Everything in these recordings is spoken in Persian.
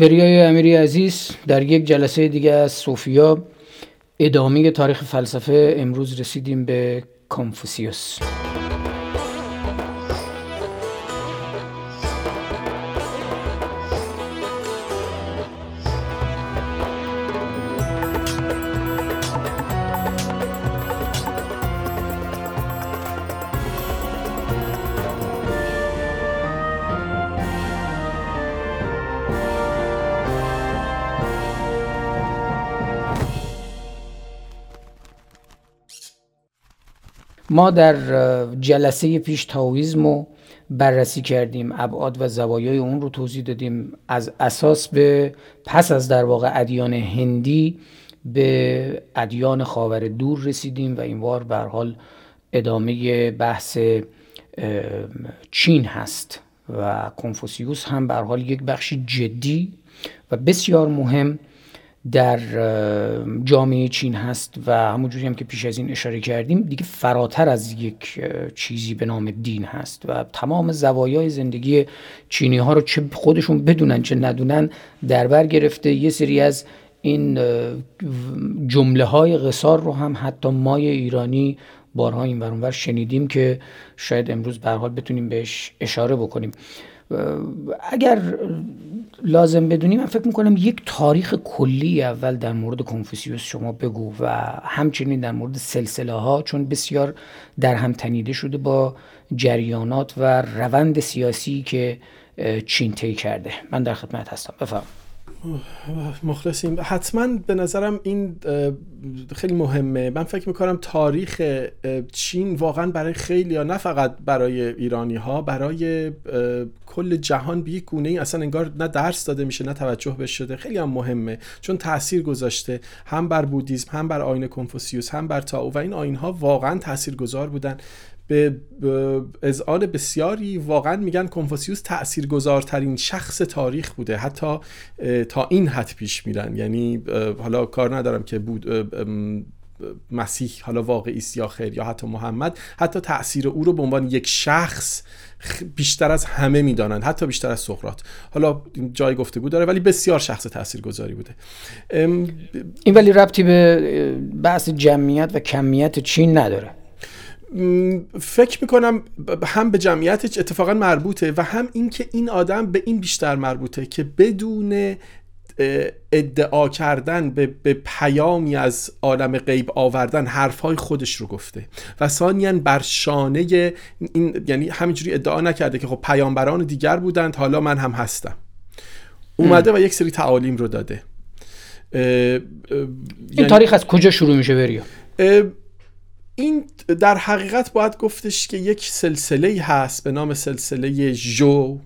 وریای امیری عزیز در یک جلسه دیگه از صوفیا ادامه تاریخ فلسفه امروز رسیدیم به کانفوسیوس ما در جلسه پیش تاویزم رو بررسی کردیم ابعاد و زوایای اون رو توضیح دادیم. از اساس به پس از در واقع ادیان هندی به ادیان خاور دور رسیدیم و این بار به حال ادامه بحث چین هست و کنفوسیوس هم به حال یک بخشی جدی و بسیار مهم در جامعه چین هست و همونجوری هم که پیش از این اشاره کردیم دیگه فراتر از یک چیزی به نام دین هست و تمام زوایای زندگی چینی ها رو چه خودشون بدونن چه ندونن در بر گرفته. یه سری از این جمله های قصار رو هم حتی مای ایرانی بارها این ورانور شنیدیم که شاید امروز به حال بتونیم بهش اشاره بکنیم. اگر لازم بدونی من فکر می‌کنم یک تاریخ کلی اول در مورد کنفوسیوس شما بگو و همچنین در مورد سلسله ها چون بسیار در هم تنیده شده با جریانات و روند سیاسی که چین طی کرده. من در خدمت هستم. بفهم مخلصیم. حتما به نظرم این خیلی مهمه. من فکر می‌کنم تاریخ چین واقعا برای خیلی نه فقط برای ایرانی ها برای کل جهان به یک گونه ای اصلا انگار نه درس داده میشه نه توجه بهش شده. خیلی هم مهمه. چون تاثیر گذاشته هم بر بودیزم هم بر آین کنفوسیوس هم بر تاو و این آین ها واقعا تاثیرگذار بودن. به ازعال بسیاری واقعا میگن کنفوسیوس تاثیرگذارترین شخص تاریخ بوده. حتی تا این حد پیش میرن. یعنی حالا کار ندارم که بود مسیح حالا واقعی است یا خیر یا حتی محمد. حتی تاثیر او رو به عنوان یک شخص بیشتر از همه می‌دانند. حتی بیشتر از سقراط. حالا جای گفتگو داره ولی بسیار شخص تاثیرگذاری بوده. این ولی ربطی به بحث جمعیت و کمیت چین نداره. فکر می‌کنم هم به جمعیتش اتفاقا مربوطه و هم اینکه این آدم به این بیشتر مربوطه که بدون ادعا کردن به, به پیامی از عالم غیب آوردن حرفهای خودش رو گفته و ثانیا بر شانه این یعنی همینجوری ادعا نکرده که خب پیامبران دیگر بودند حالا من هم هستم. اومده و یک سری تعالیم رو داده. این تاریخ از کجا شروع میشه بریا این در حقیقت باید گفتش که یک سلسله هست به نام سلسله جو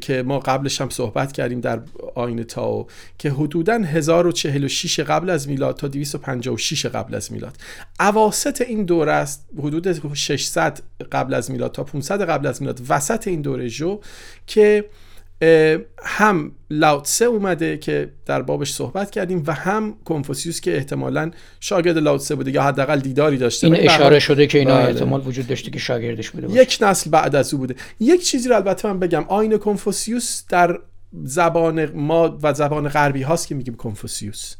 که ما قبلش هم صحبت کردیم در آین تاو که حدودا 1046 قبل از میلاد تا 256 قبل از میلاد. اواسط این دوره است حدود 600 قبل از میلاد تا 500 قبل از میلاد وسط این دوره جو که هم لاوتسه اومده که در بابش صحبت کردیم و هم کنفوسیوس که احتمالا شاگرد لاوتسه بوده یا حداقل دیداری داشته این اشاره شده که اینا بله. احتمال وجود داشته که شاگردش بوده باشه. یک نسل بعد از او بوده یک چیزی رو البته من بگم آین کنفوسیوس در زبان ما و زبان غربی هاست که میگیم کنفوسیوس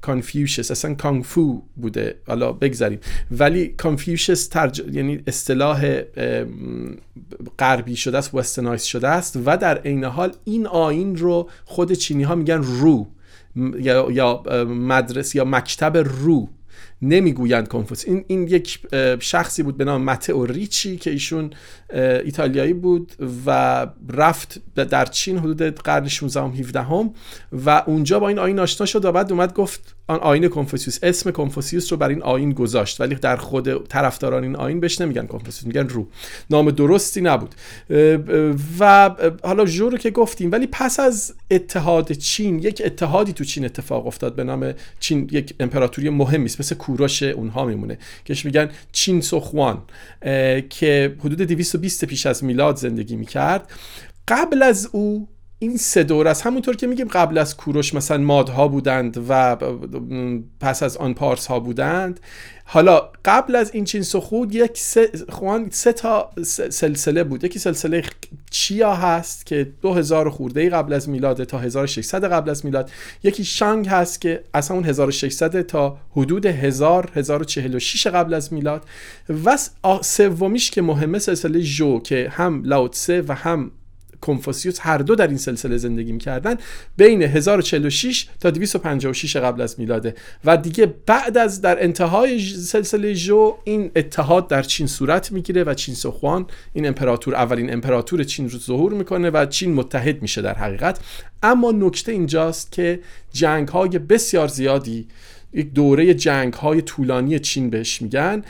کانفیوشس اصلا کانفو بوده. حالا بگذاریم. ولی کانفیوشس ترج... یعنی اصطلاح غربی شده است westernize شده است و در عین حال این آیین رو خود چینی ها میگن رو یا, یا مدرس یا مکتب رو. نمی‌گویند کنفوس این این یک شخصی بود به نام متئو ریچی که ایشون ایتالیایی بود و رفت در چین حدود قرن 16 هم 17 هم و اونجا با این آین آشنا شد و بعد اومد گفت آن آین کنفوسیوس. اسم کنفوسیوس رو بر این آین گذاشت ولی در خود طرفداران این آین بهش نمیگن کنفوسیوس میگن رو. نام درستی نبود. و حالا جو رو که گفتیم ولی پس از اتحاد چین یک اتحادی تو چین اتفاق افتاد به نام چین یک امپراتوری مهمی است مثل کوروش اونها میمونه کهش میگن چین سوخوان که حدود 220 پیش از میلاد زندگی می‌کرد. قبل از او این سه دور است همونطور که میگیم قبل از کوروش مثلا مادها بودند و پس از آن پارس ها بودند. حالا قبل از این چین سخود یک سه, سه تا سلسله بود. یکی سلسله چیا هست که 2000 خورده قبل از میلاد تا 1600 قبل از میلاد. یکی شانگ هست که از همون 1600 تا حدود 1000 1046 قبل از میلاد. و سومیش که مهمه سلسله جو که هم لاوتسه و هم کنفوسیوس هر دو در این سلسله زندگی می‌کردن بین 1046 تا 256 قبل از میلاده. و دیگه بعد از در انتهای سلسله جو این اتحاد در چین صورت می‌گیره و چین سخوان این امپراتور اولین امپراتور چین رو ظهور می‌کنه و چین متحد میشه در حقیقت. اما نکته اینجاست که جنگ های بسیار زیادی یک دوره جنگ های طولانی چین بهش میگن.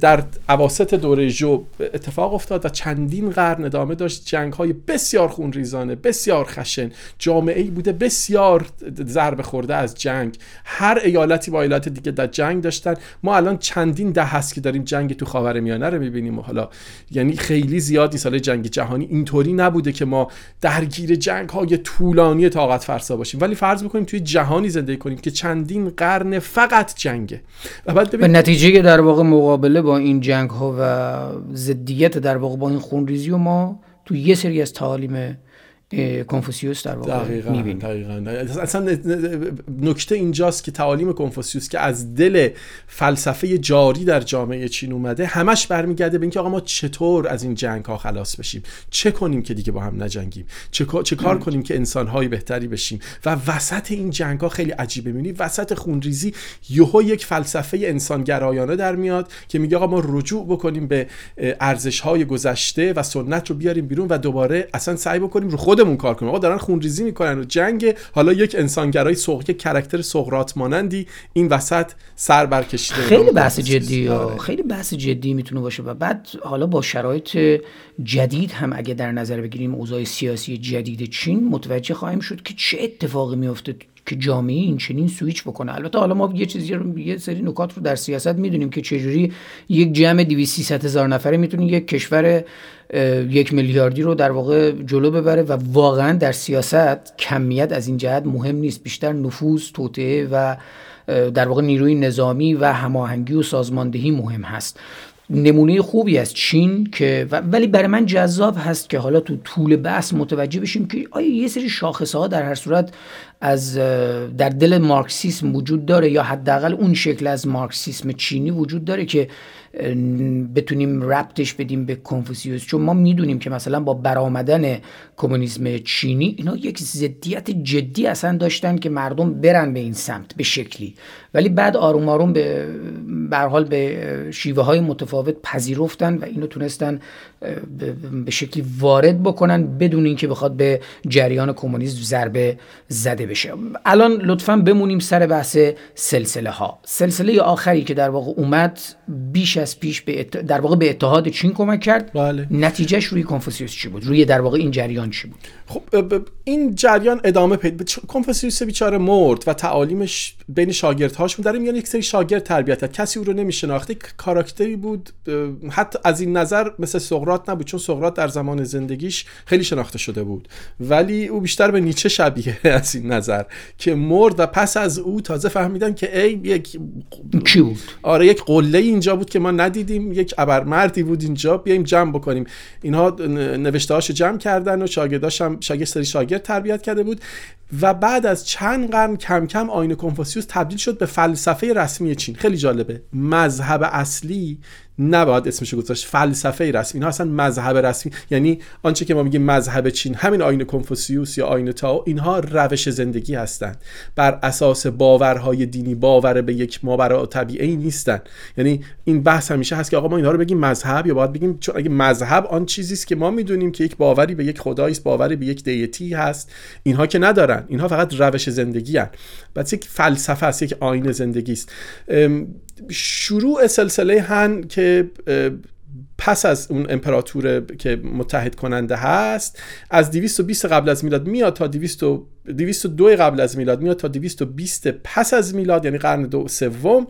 در عواست دوره جو اتفاق افتاد و چندین قرن ادامه داشت. جنگ های بسیار خونریزانه بسیار خشن. جامعه ای بوده بسیار ضربه خورده از جنگ. هر ایالتی با ایالت دیگه در جنگ داشتن. ما الان چندین ده هست که داریم جنگ تو خاور میانه رو می‌بینیم و حالا یعنی خیلی زیاد این سال جنگ جهانی اینطوری نبوده که ما درگیر جنگ های طولانی طاقت فرسا باشیم. ولی فرض بکنیم توی جهانی زندگی کنیم که چندین قرن فقط جنگه. و بعد به نتیجه در واقع مقابله با این جنگ ها و ضدیت در واقع با این خونریزی و ما تو یه سری از تعالیم کنفوسیوس در واقع می‌بینیم. دقیقا. اصلا نکته اینجاست که تعالیم کنفوسیوس که از دل فلسفه جاری در جامعه چین اومده همش برمیگرده به اینکه آقا ما چطور از این جنگ ها خلاص بشیم؟ چه کنیم که دیگه با هم نجنگیم؟ چه, چه کار کنیم که انسان های بهتری بشیم؟ و وسط این جنگ ها خیلی عجیبه. می‌بینی وسط خونریزی یهو یک فلسفه انسانگرایانه در میاد که میگه آقا ما رجوع بکنیم به ارزش های گذشته و سنت رو بیاریم بیرون و دوباره اصلا سعی بکنیم رو خود خودمون کار کنیم. آقا دارن خونریزی می‌کنن. و جنگ حالا یک انسانگرای سوق یک کرکتر سقراط مانندی این وسط سر برکشیده. خیلی بحث جدی آره. خیلی بحث جدی می‌تونه باشه و بعد حالا با شرایط جدید هم اگه در نظر بگیریم اوضاع سیاسی جدید چین متوجه خواهیم شد که چه اتفاقی میفته که جامعه این چنین سویچ بکنه. البته حالا ما یه چیزی رو یه سری نکات رو در سیاست می‌دونیم که چجوری یک جمع 200 هزار نفره می‌تونه یک کشور یک میلیاردی رو در واقع جلو ببره و واقعا در سیاست کمیت از این جهت مهم نیست. بیشتر نفوذ توطعه و در واقع نیروی نظامی و هماهنگی و سازماندهی مهم هست. نمونه خوبی از چین که ولی برای من جذاب هست که حالا تو طول بحث متوجه بشیم که آیا یه سری شاخصه ها در هر صورت از در دل مارکسیسم وجود داره یا حداقل اون شکل از مارکسیسم چینی وجود داره که بتونیم ربطش بدیم به کنفوسیوس. چون ما می‌دونیم که مثلا با برآمدن کمونیسم چینی اینا یک ضدیت جدی اصلا داشتن که مردم برن به این سمت به شکلی. ولی بعد آروم آروم به حال به شیوه های متفاوت پذیرفتن و اینو تونستن به شکلی وارد بکنن بدون اینکه بخواد به جریان کمونیسم ضربه زده بشه. الان لطفا بمونیم سر بحث سلسله ها سلسله آخری که در واقع اومد بیش از پیش به در واقع به اتحاد چین کمک کرد. بله. نتیجهش روی کنفوسیوس چی بود؟ روی در واقع این جریان چی بود؟ خب این جریان ادامه پیدا کنفوسیوس بیچاره مرد و تعالیمش بین شاگردهاش بود. در میان یک سری شاگرد تربیت کرد. کسی او رو نمیشناخت کاراکتری بود. حتی از این نظر مثل سقراط نبود چون سقراط در زمان زندگیش خیلی شناخته شده بود. ولی او بیشتر به نیچه شبیه از این نظر که مرد و پس از او تازه فهمیدن که ای یک کی بود؟ آره یک قله اینجا بود که ما ندیدیم یک ابرمردی بود اینجا بیایم جمع بکنیم. اینها نوشته هاشو جمع کردن و شاگرداش هم شاگرد سری شاگرد تربیت کرده بود و بعد از چند قرن کم کم آین کنفوسیوس تبدیل شد به فلسفه رسمی چین. خیلی جالبه. مذهب اصلی نباید اسمش گذاشت. فلسفه رسمی. اینها اصلا مذهب رسمی. یعنی آنچه که ما میگیم مذهب چین همین آین کنفوسیوس یا آین تاو اینها روش زندگی هستند. بر اساس باورهای دینی باور به یک ماورا طبیعی نیستن. یعنی این بحث همیشه هست که آقا ما اینها رو بگیم مذهب یا باید بگیم چون اگه مذهب آن چیزی است که ما می‌دونیم که یک باوری به یک خدایی است باوری به یک دیتی هست. اینها که ندارن. اینها فقط روش زندگی هست بس یک فلسفه است یک آین زندگی است. شروع سلسله هن که پس از اون امپراتور که متحد کننده هست از 220 قبل از میلاد میاد تا 202 قبل از میلاد میاد تا 220 پس از میلاد یعنی قرن دو سوم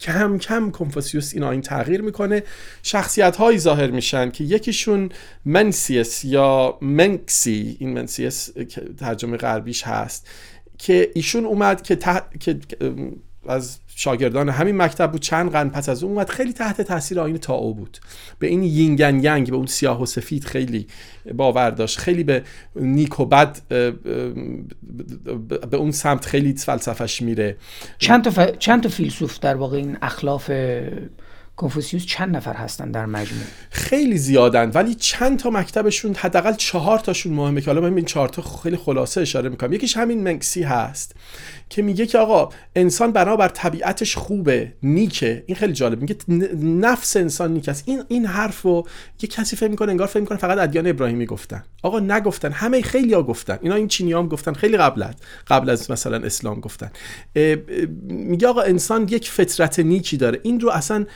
کم کم کنفوسیوس این آین تغییر می‌کنه. شخصیت هایی ظاهر میشن که یکیشون منسیس یا منکسی این منسیس ترجمه غربیش هست که ایشون اومد که, که از شاگردان همین مکتب بود چند قرن پس از اون اومد. خیلی تحت تاثیر آین تاو بود. به این یینگن ینگ به اون سیاه و سفید خیلی باور داشت. خیلی به نیک و بد به اون سمت خیلی فلسفش میره. چند تا, ف... چند تا فیلسوف در واقع این اخلاف کنفوسیوس چند نفر هستن در مجموع؟ خیلی زیادن ولی چند تا مکتبشون حداقل چهار تاشون مهمه که حالا من این چهار تا خیلی خلاصه اشاره می‌کنم. یکیش همین منکسی هست که میگه که آقا انسان بنابر طبیعتش خوبه نیکه. این خیلی جالب میگه نفس انسان نیک است. این این حرفو یه کسی فکر می‌کنه انگار فکر می‌کنه فقط ادیان ابراهیمی گفتن. آقا نگفتن همه خیلی ها گفتن. اینا این چینی هم گفتن خیلی قبل از قبل از مثلا اسلام گفتن. میگه آقا انسان یک فطرت نیکی داره. این رو اصلا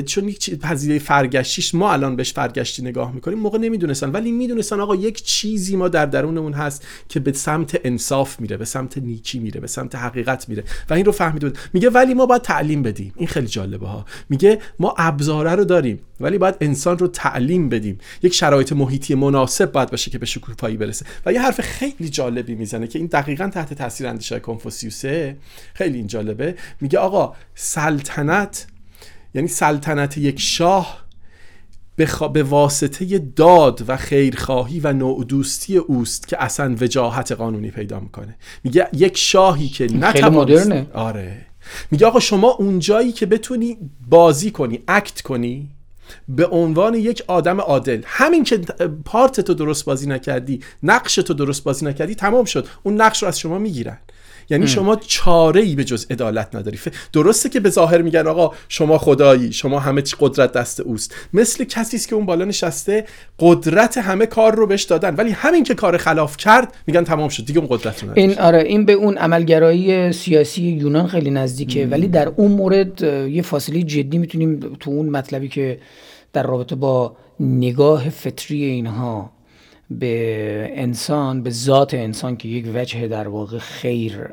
چون یک پذیره فرگشتیش ما الان بهش فرگشتی نگاه می‌کنیم موقع نمی‌دونستن. ولی می‌دونستن آقا یک چیزی ما در درونمون هست که به سمت انصاف میره به سمت نیکی میره به سمت حقیقت میره. و این رو فهمیده بود. میگه ولی ما باید تعلیم بدیم. این خیلی جالبه ها. میگه ما ابزاره رو داریم ولی باید انسان رو تعلیم بدیم. یک شرایط محیطی مناسب باید باشه که به شکوفایی برسه. و یه حرف خیلی جالبی می‌زنه که این دقیقا تحت تاثیر اندیشه کنفوسیوسه. خیلی این جالبه. میگه آقا سلطنت یعنی سلطنت یک شاه به واسطه داد و خیرخواهی و نوع دوستی اوست که اصلا وجاهت قانونی پیدا می‌کنه. میگه یک شاهی که نتوانست آره. میگه آقا شما اونجایی که بتونی بازی کنی اکت کنی به عنوان یک آدم عادل همین که پارت تو درست بازی نکردی نقش تو درست بازی نکردی تمام شد. اون نقش رو از شما می‌گیرن. یعنی شما چاره ای به جز عدالت نداری. درسته که به ظاهر میگن آقا شما خدایی شما همه چی قدرت دست اوست. مثل کسی است که اون بالا نشسته قدرت همه کار رو بهش دادن. ولی همین که کار خلاف کرد میگن تمام شد. دیگه اون قدرت رو این آره این به اون عملگرایی سیاسی یونان خیلی نزدیکه. ولی در اون مورد یه فاصله جدی می‌تونیم تو اون مطلبی که در رابطه با نگاه فطری اینها به انسان به ذات انسان که یک وجه در واقع خیر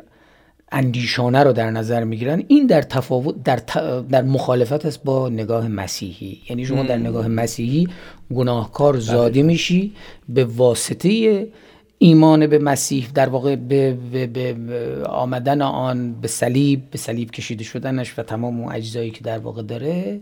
اندیشانه رو در نظر می‌گیرن این در تفاوت در, در مخالفت است با نگاه مسیحی. یعنی شما در نگاه مسیحی گناهکار بله. زاده میشی به واسطه ایمان به مسیح در واقع به, به, به آمدن آن به صلیب به صلیب کشیده شدنش و تمام اون اجزایی که در واقع داره.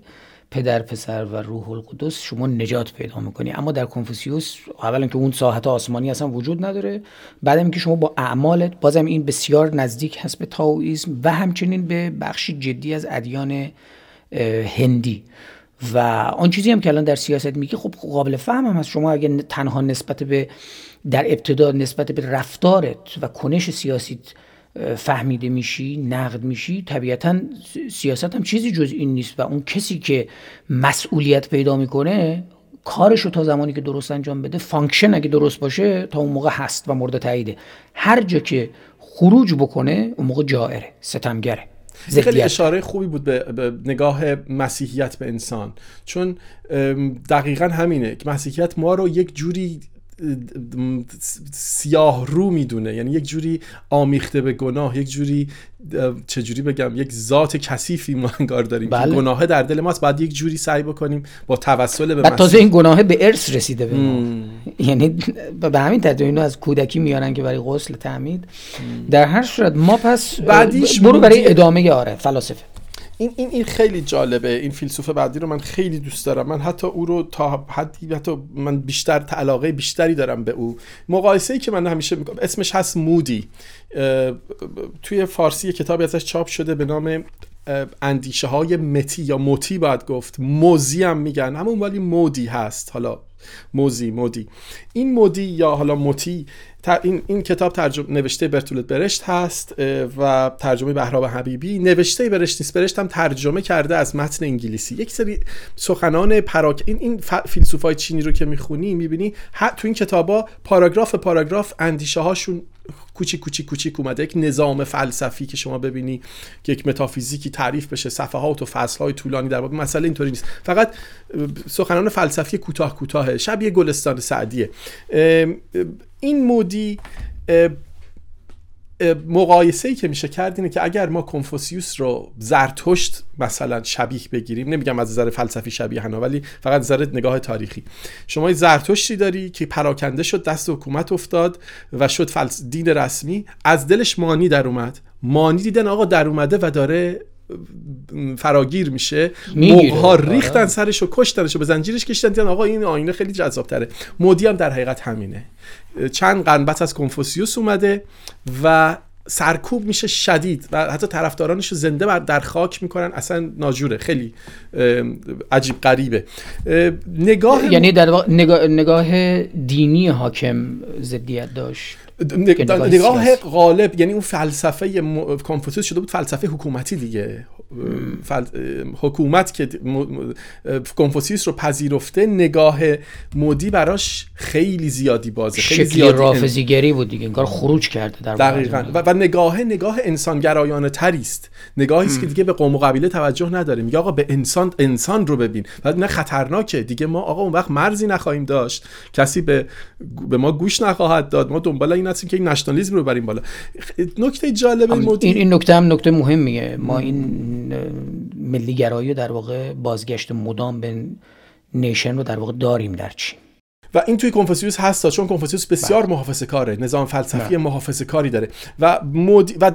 پدر پسر و روح القدس شما نجات پیدا می‌کنی. اما در کنفوسیوس اولا که اون ساحت آسمانی اصلا وجود نداره بعدم که شما با اعمالت بازم این بسیار نزدیک هست به تاویسم و همچنین به بخشی جدی از ادیان هندی. و آن چیزی هم که الان در سیاست میگی خب قابل فهم هم هست. شما اگه تنها نسبت به در ابتدا نسبت به رفتارت و کنش سیاسیت فهمیده میشی نقد میشی طبیعتا سیاست هم چیزی جز این نیست و اون کسی که مسئولیت پیدا می‌کنه کارش رو تا زمانی که درست انجام بده function اگه درست باشه تا اون موقع هست و مورد تاییده. هر جا که خروج بکنه اون موقع جائره ستمگره. خیلی اشاره خوبی بود به, به, نگاه مسیحیت به انسان. چون دقیقا همینه که مسیحیت ما رو یک جوری سیاه رو می‌دونه. یعنی یک جوری آمیخته به گناه یک جوری چجوری بگم یک ذات کثیفی ما انگار داریم بله. که گناه در دل ماست. بعد یک جوری سعی بکنیم با توسل به تازه این گناه به ارث رسیده به ما. یعنی به همین ترتیب اینو از کودکی میارن که برای غسل تعمید در هر صورت ما پس بعدیش برو برای ادامه آره فلاسفه. این این این خیلی جالبه. این فیلسوف بعدی رو من خیلی دوست دارم. من حتی او رو تا حدی حتی من بیشتر علاقه بیشتری دارم به او. مقایسه ای که من همیشه می‌کنم اسمش هست مودی. توی فارسی کتابی ازش چاپ شده به نام اندیشه های متی یا موتی باید گفت. موزی هم میگن. همون ولی مودی هست. حالا موزی مودی این مودی یا حالا موتی این, این کتاب ترجمه نوشته برتولت برشت هست و ترجمه بهرام حبیبی. نوشته برشت نیست. برشت هم ترجمه کرده از متن انگلیسی. یک سری سخنان پراک این این فیلسوفای چینی رو که می‌خونی می‌بینی تو این کتابا پاراگراف پاراگراف اندیشه هاشون کوچیک کوچیک کوچیک اومده. یک نظام فلسفی که شما ببینی که یک متافیزیکی تعریف بشه صفحات و فصل های طولانی در مسئله اینطوری نیست. فقط سخنان فلسفی کوتاه کوتاه شبیه گلستان سعدیه. این مودی مقایسه ای که میشه کرد اینه که اگر ما کنفوسیوس رو زرتشت مثلا شبیه بگیریم نمیگم از نظر فلسفی شبیه هنا ولی فقط نظر نگاه تاریخی. شما زرتشتی داری که پراکنده شد دست حکومت افتاد و شد فلس دین رسمی. از دلش مانی در اومد. مانی دیدن آقا در اومده و داره فراگیر میشه. موقها ریختن سرش و کشتنش و به زنجیرش کشتن. دیدن آقا این آینه خیلی جذاب تره مودی هم در حقیقت همینه. چند قنبت از کنفوسیوس اومده و سرکوب میشه شدید و حتی طرفدارانش رو زنده بر در خاک می‌کنن. اصلا ناجوره. خیلی عجیب غریبه. نگاه یعنی در واقع نگاه, نگاه دینی حاکم ضدیت داشت. نگاه غالب. یعنی اون فلسفه کنفوسیوس شده بود فلسفه حکومتی دیگه. فل... حکومت که کنفوسیوس رو پذیرفته نگاه مودی براش خیلی زیادی بازه خیلی زیادی رافضیگری بود دیگه انگار خروج کرده در دقیقاً. و, و نگاه نگاه انسانگرایانه تری است. نگاهی است که دیگه به قوم و قبیله توجه نداره میگه آقا به انسان انسان رو ببین. و نه خطرناکه. دیگه ما آقا اون وقت مرزی نخواهیم داشت. کسی به به ما گوش نخواهد داد. ما دنبال این هستیم که این نشنالیسم رو بریم بالا. نکته جالب این, این نکته هم نکته مهمیه. ما این ملیگرایی در واقع بازگشت مدام به نیشن رو در واقع داریم در چین. و این توی کنفوسیوس هست چون کنفوسیوس بسیار بله. محافظه کاره نظام فلسفی بله. محافظه کاری داره و مودی و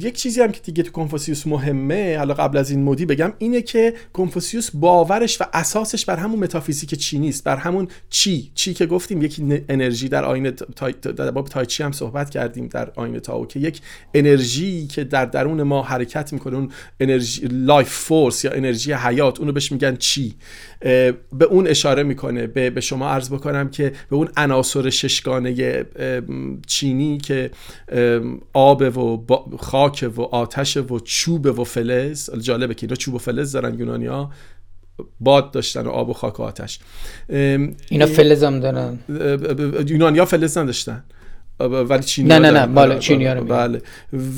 یک چیزی هم که دیگه تو کنفوسیوس مهمه حالا قبل از این مودی بگم اینه که کنفوسیوس باورش و اساسش بر همون متافیزیک چینی است بر همون چی چی که گفتیم یک انرژی در آیین تا... در باب تایچی هم صحبت کردیم در آیین تائو که یک انرژی که در درون ما حرکت می‌کنه اون انرژی life force یا انرژی حیات اونو بهش میگن چی به اون اشاره می‌کنه به, به شما عرض بکنم که به اون عناصر ششگانه چینی که آب و خاک و آتش و چوب و فلز جالبه که اینا چوب و فلز دارن یونانیا باد داشتن و آب و خاک و آتش. اینا فلز هم دارن. یونانیا فلز نداشتن. ولی چینی نه نه نه بالا چینی ها بله.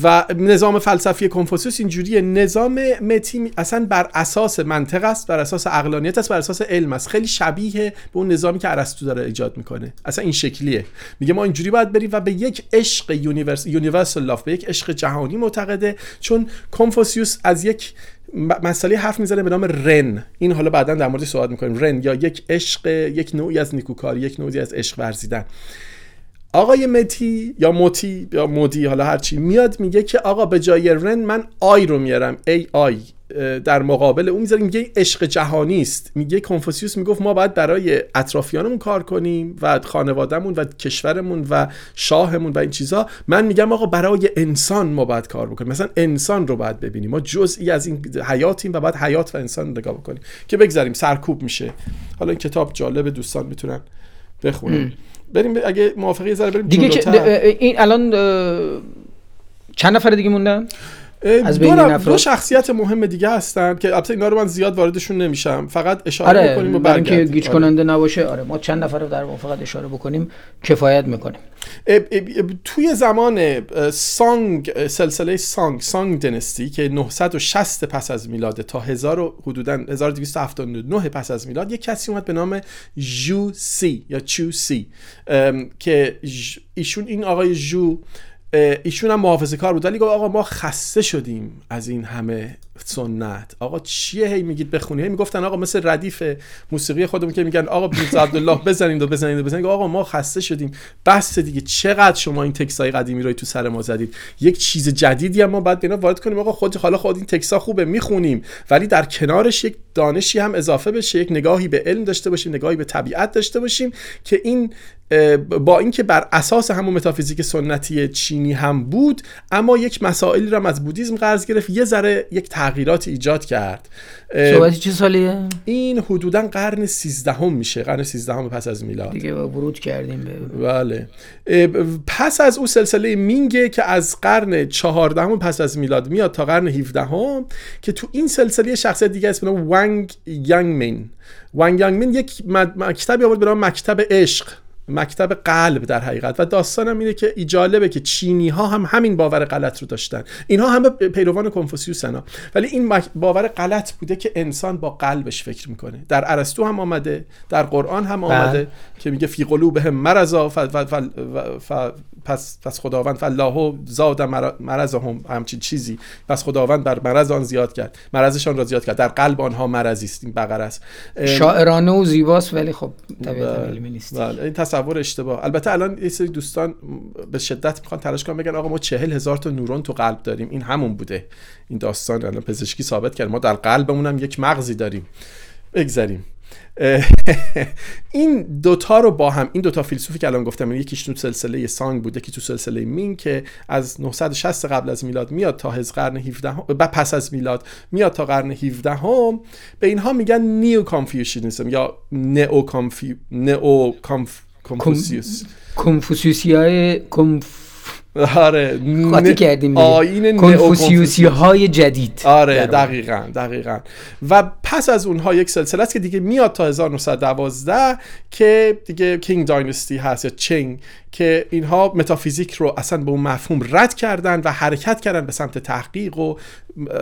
و نظام فلسفی کنفوسیوس اینجوریه. نظام متی اصلا بر اساس منطق است بر اساس عقلانیت است بر اساس علم است. خیلی شبیه به اون نظامی که ارسطو داره ایجاد می‌کنه. اصلا این شکلیه. میگه ما اینجوری باید بریم و به یک عشق universe universal love به یک عشق جهانی معتقده. چون کنفوسیوس از یک مسئله حرف می‌زنه به نام رن. این حالا بعدا در موردش صحبت می‌کنیم. رن یا یک عشق یک نوعی از نیکوکاری یک نوعی از عشق ورزیدن. آقای متی یا موتی یا مودی حالا هرچی میاد میگه که آقا به جای رن من آی رو میارم ای آی. در مقابل اون می‌ذاریم میگه عشق جهانی است. میگه کنفوسیوس می‌گفت ما باید برای اطرافیانمون کار کنیم و خانوادهمون و کشورمون و شاهمون و این چیزا. من میگم آقا برای انسان ما باید کار بکنیم. مثلا انسان رو باید ببینیم. ما جزئی از این حیاتیم و باید حیات و انسان رو نگاه بکنیم. که بگذاریم سرکوب میشه. حالا این کتاب جالب دوستان می‌تونن بخونن. بریم اگه موافقی ذره بریم دیگه این الان چند نفر دیگه موندن؟ از بین دو, دو شخصیت مهم دیگه هستن که البته اینا رو من زیاد واردشون نمیشم. فقط اشاره آره بکنیم و برای که گیج آره. کننده نباشه آره ما چند نفر رو در واقع فقط اشاره بکنیم کفایت می‌کنیم. توی زمان سانگ سلسله سانگ سانگ دنستی که 960 پس از میلاد تا 1000 حدودا 1279 پس از میلاد یک کسی اومد به نام جو سی یا چو سی که ایشون این آقای جو ایشون هم محافظه کار بود. ولی گفت آقا ما خسته شدیم از این همه سنت. آقا چیه هی میگید بخونی؟ هی می‌گفتن آقا مثل ردیف موسیقی خودمون که میگن آقا بیز عبدالله بزنید و بزنید و بزنید. آقا ما خسته شدیم. بس دیگه چقدر شما این تکسای قدیمی رو تو سر ما زدید. یک چیز جدیدی هم ما بعد اینا وارد کنیم. آقا خود حالا خود این تکسا خوبه می‌خونیم. ولی در کنارش یک دانشی هم اضافه بشه یک نگاهی به علم داشته باشیم نگاهی به طبیعت داشته باشیم که این با اینکه بر اساس همون متافیزیک سنتی چینی هم بود اما یک مسائلی رو از بودیزم قرض گرفت. یه ذره یک تغییرات ایجاد کرد. صحبتی چه سالیه؟ این حدودا قرن سیزدهم میشه قرن سیزدهم پس از میلاد. دیگه ورود کردیم به بله. پس از او سلسله مینگه که از قرن چهاردهم پس از میلاد میاد تا قرن هیفدهم که تو این سلسله شخصیت دیگه اسم وانگ یانگ مین وانگ یانگ مین یک مکتبی آورد به نام مکتب عشق. مکتب قلب در حقیقت. و داستانم اینه که جالبه که چینی ها هم همین باور غلط رو داشتن. اینها همه پیروان کنفوسیوس ها. ولی این باور غلط بوده که انسان با قلبش فکر می‌کنه. در ارسطو هم آمده در قرآن هم آمده بله. که میگه فی قلوبهم مرضا پس پس خداوند فالله زاد مرضهم. همچین چیزی. پس خداوند بر مرض آن زیاد کرد. مرضشان را زیاد کرد. در قلب آنها مرضی است. این بقره است. شاعرانه و زیباست ولی خب طبیعت بله. علمی نیست. بله. این تصور اشتباه. البته الان یه سری دوستان به شدت می‌خوان تلاش کنن بگن آقا ما چهل هزار تا نورون تو قلب داریم. این همون بوده. این داستان الان پزشکی ثابت کرد. ما در قلبمون هم یک مغزی داریم. بگذریم. این دوتا رو با هم این دوتا فیلسوفی که الان گفتم یکیش تو سلسله سانگ بوده که تو سلسله مینگ که از 960 قبل از میلاد میاد تا از قرن 17 هم پس از میلاد میاد تا قرن 17 هم به اینها میگن neo-Confucianism یا نئو کانفی نئو کنفوسیوس کنفوسیوسی آره قاطی کردیم آیین کنفوسیوسی های جدید. آره دقیقا دقیقا. و پس از اونها یک سلسله است که دیگه میاد تا 1912 که دیگه Qing dynasty هست یا چینگ که اینها متافیزیک رو اصلا به اون مفهوم رد کردن و حرکت کردن به سمت تحقیق و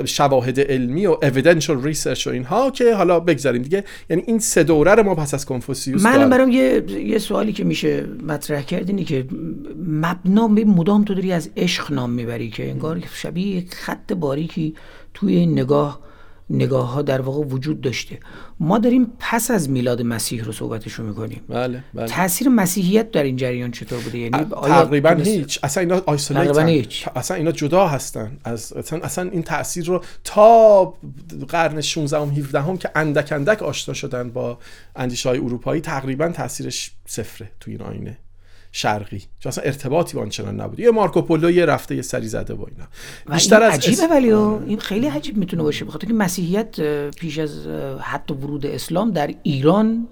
شواهد علمی و evidential research و اینها که حالا بگذاریم دیگه. یعنی این سه دوره رو ما پس از کنفوسیوس من برام یه یه سوالی که میشه مطرح کرد اینه که مبنا مدام تو داری از عشق نام می‌بری که انگار شبیه یک خط باریکی توی این نگاه نگاه ها در واقع وجود داشته. ما داریم پس از میلاد مسیح رو صحبتش رو می‌کنیم. بله, بله. تاثیر مسیحیت در این جریان چطور بوده؟ یعنی تقریبا هیچ. اصلا اینا هیچ. اصلا اینا جدا هستن. از اصلا, اصلا این تاثیر رو تا قرن 16 و 17 هم که اندک اندک آشنا شدن با اندیشه های اروپایی تقریبا تاثیرش صفره تو این آینه. شرقی. چون اصلا ارتباطی با آنچنان نبود. یه مارکوپولو یه رفته یه سری زده با اینا. بیشتر از عجیبه ولی این خیلی عجیب می‌تونه باشه. بخاطر که مسیحیت پیش از حتی ورود اسلام در ایران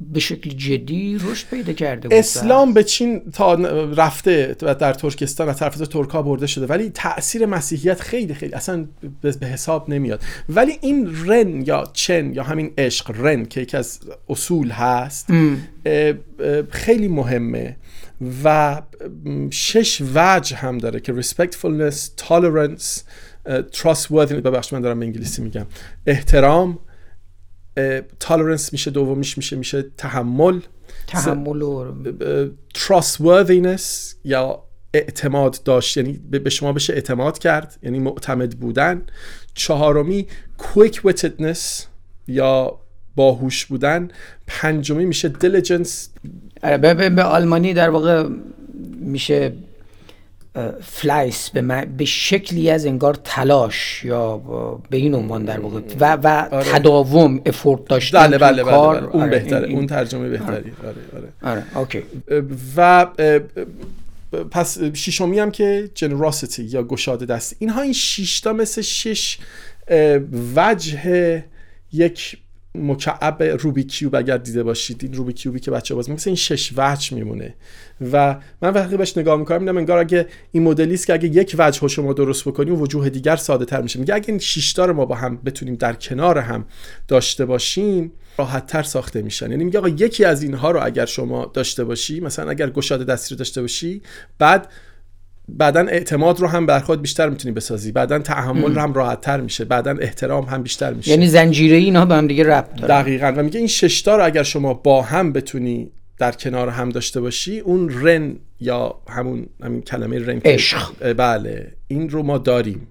به شکل جدی رشد پیدا کرده بود. اسلام به چین تا رفته و در ترکستان از طرف ترکا برده شده ولی تاثیر مسیحیت خیلی خیلی اصلا به حساب نمیاد. ولی این رن یا چن یا همین عشق رن که یکی از اصول هست خیلی مهمه و شش وجه هم داره که respectfulness, tolerance, trustworthiness. ببخش من دارم به انگلیسی میگم. احترام تالرنس میشه دومیش میشه میشه تحمل. تحمل و trustworthiness یا اعتماد داشت. یعنی به شما بشه اعتماد کرد یعنی معتمد بودن. چهارمی quick wittedness یا باهوش بودن. پنجمی میشه diligence. آره، به آلمانی در واقع میشه Fleiß به, به شکلی از انگار تلاش یا به این عنوان در واقع. و, و آره. تداوم effort داشتن بله بله, بله, بله, اون آره بهتره اون ترجمه بهتری. آره. آره, آره. okay. و پس ششمی هم که generosity یا گشاده دستی اینها این شیشتا مثل شش وجه یک مکعب روبی کیوب اگر دیده باشید این روبی کیوبی که بچه باز مثل این شش وجه میمونه. و من وقتی بهش نگاه می‌کنم میدم انگار اگه این مدلی است که اگه یک وجه رو شما درست بکنیم وجوه دیگر ساده تر میشه. میگه اگه این شش رو ما با هم بتونیم در کنار هم داشته باشیم راحت تر ساخته میشن. یعنی میگه آقا یکی از اینها رو اگر شما داشته باشی مثلا اگر گشاده دستی رو داشته باشی بعد بعدا اعتماد رو هم بر خود بیشتر می‌تونی بسازی. بعدا تحمل رو هم راحت تر میشه. بعدا احترام هم بیشتر میشه. یعنی زنجیره اینها به هم دیگه ربط داره. دقیقاً. و میگه این ششتا رو اگر شما با هم بتونی در کنار هم داشته باشی اون رن یا همون همین کلمه رن عشق. بله. این رو ما داریم.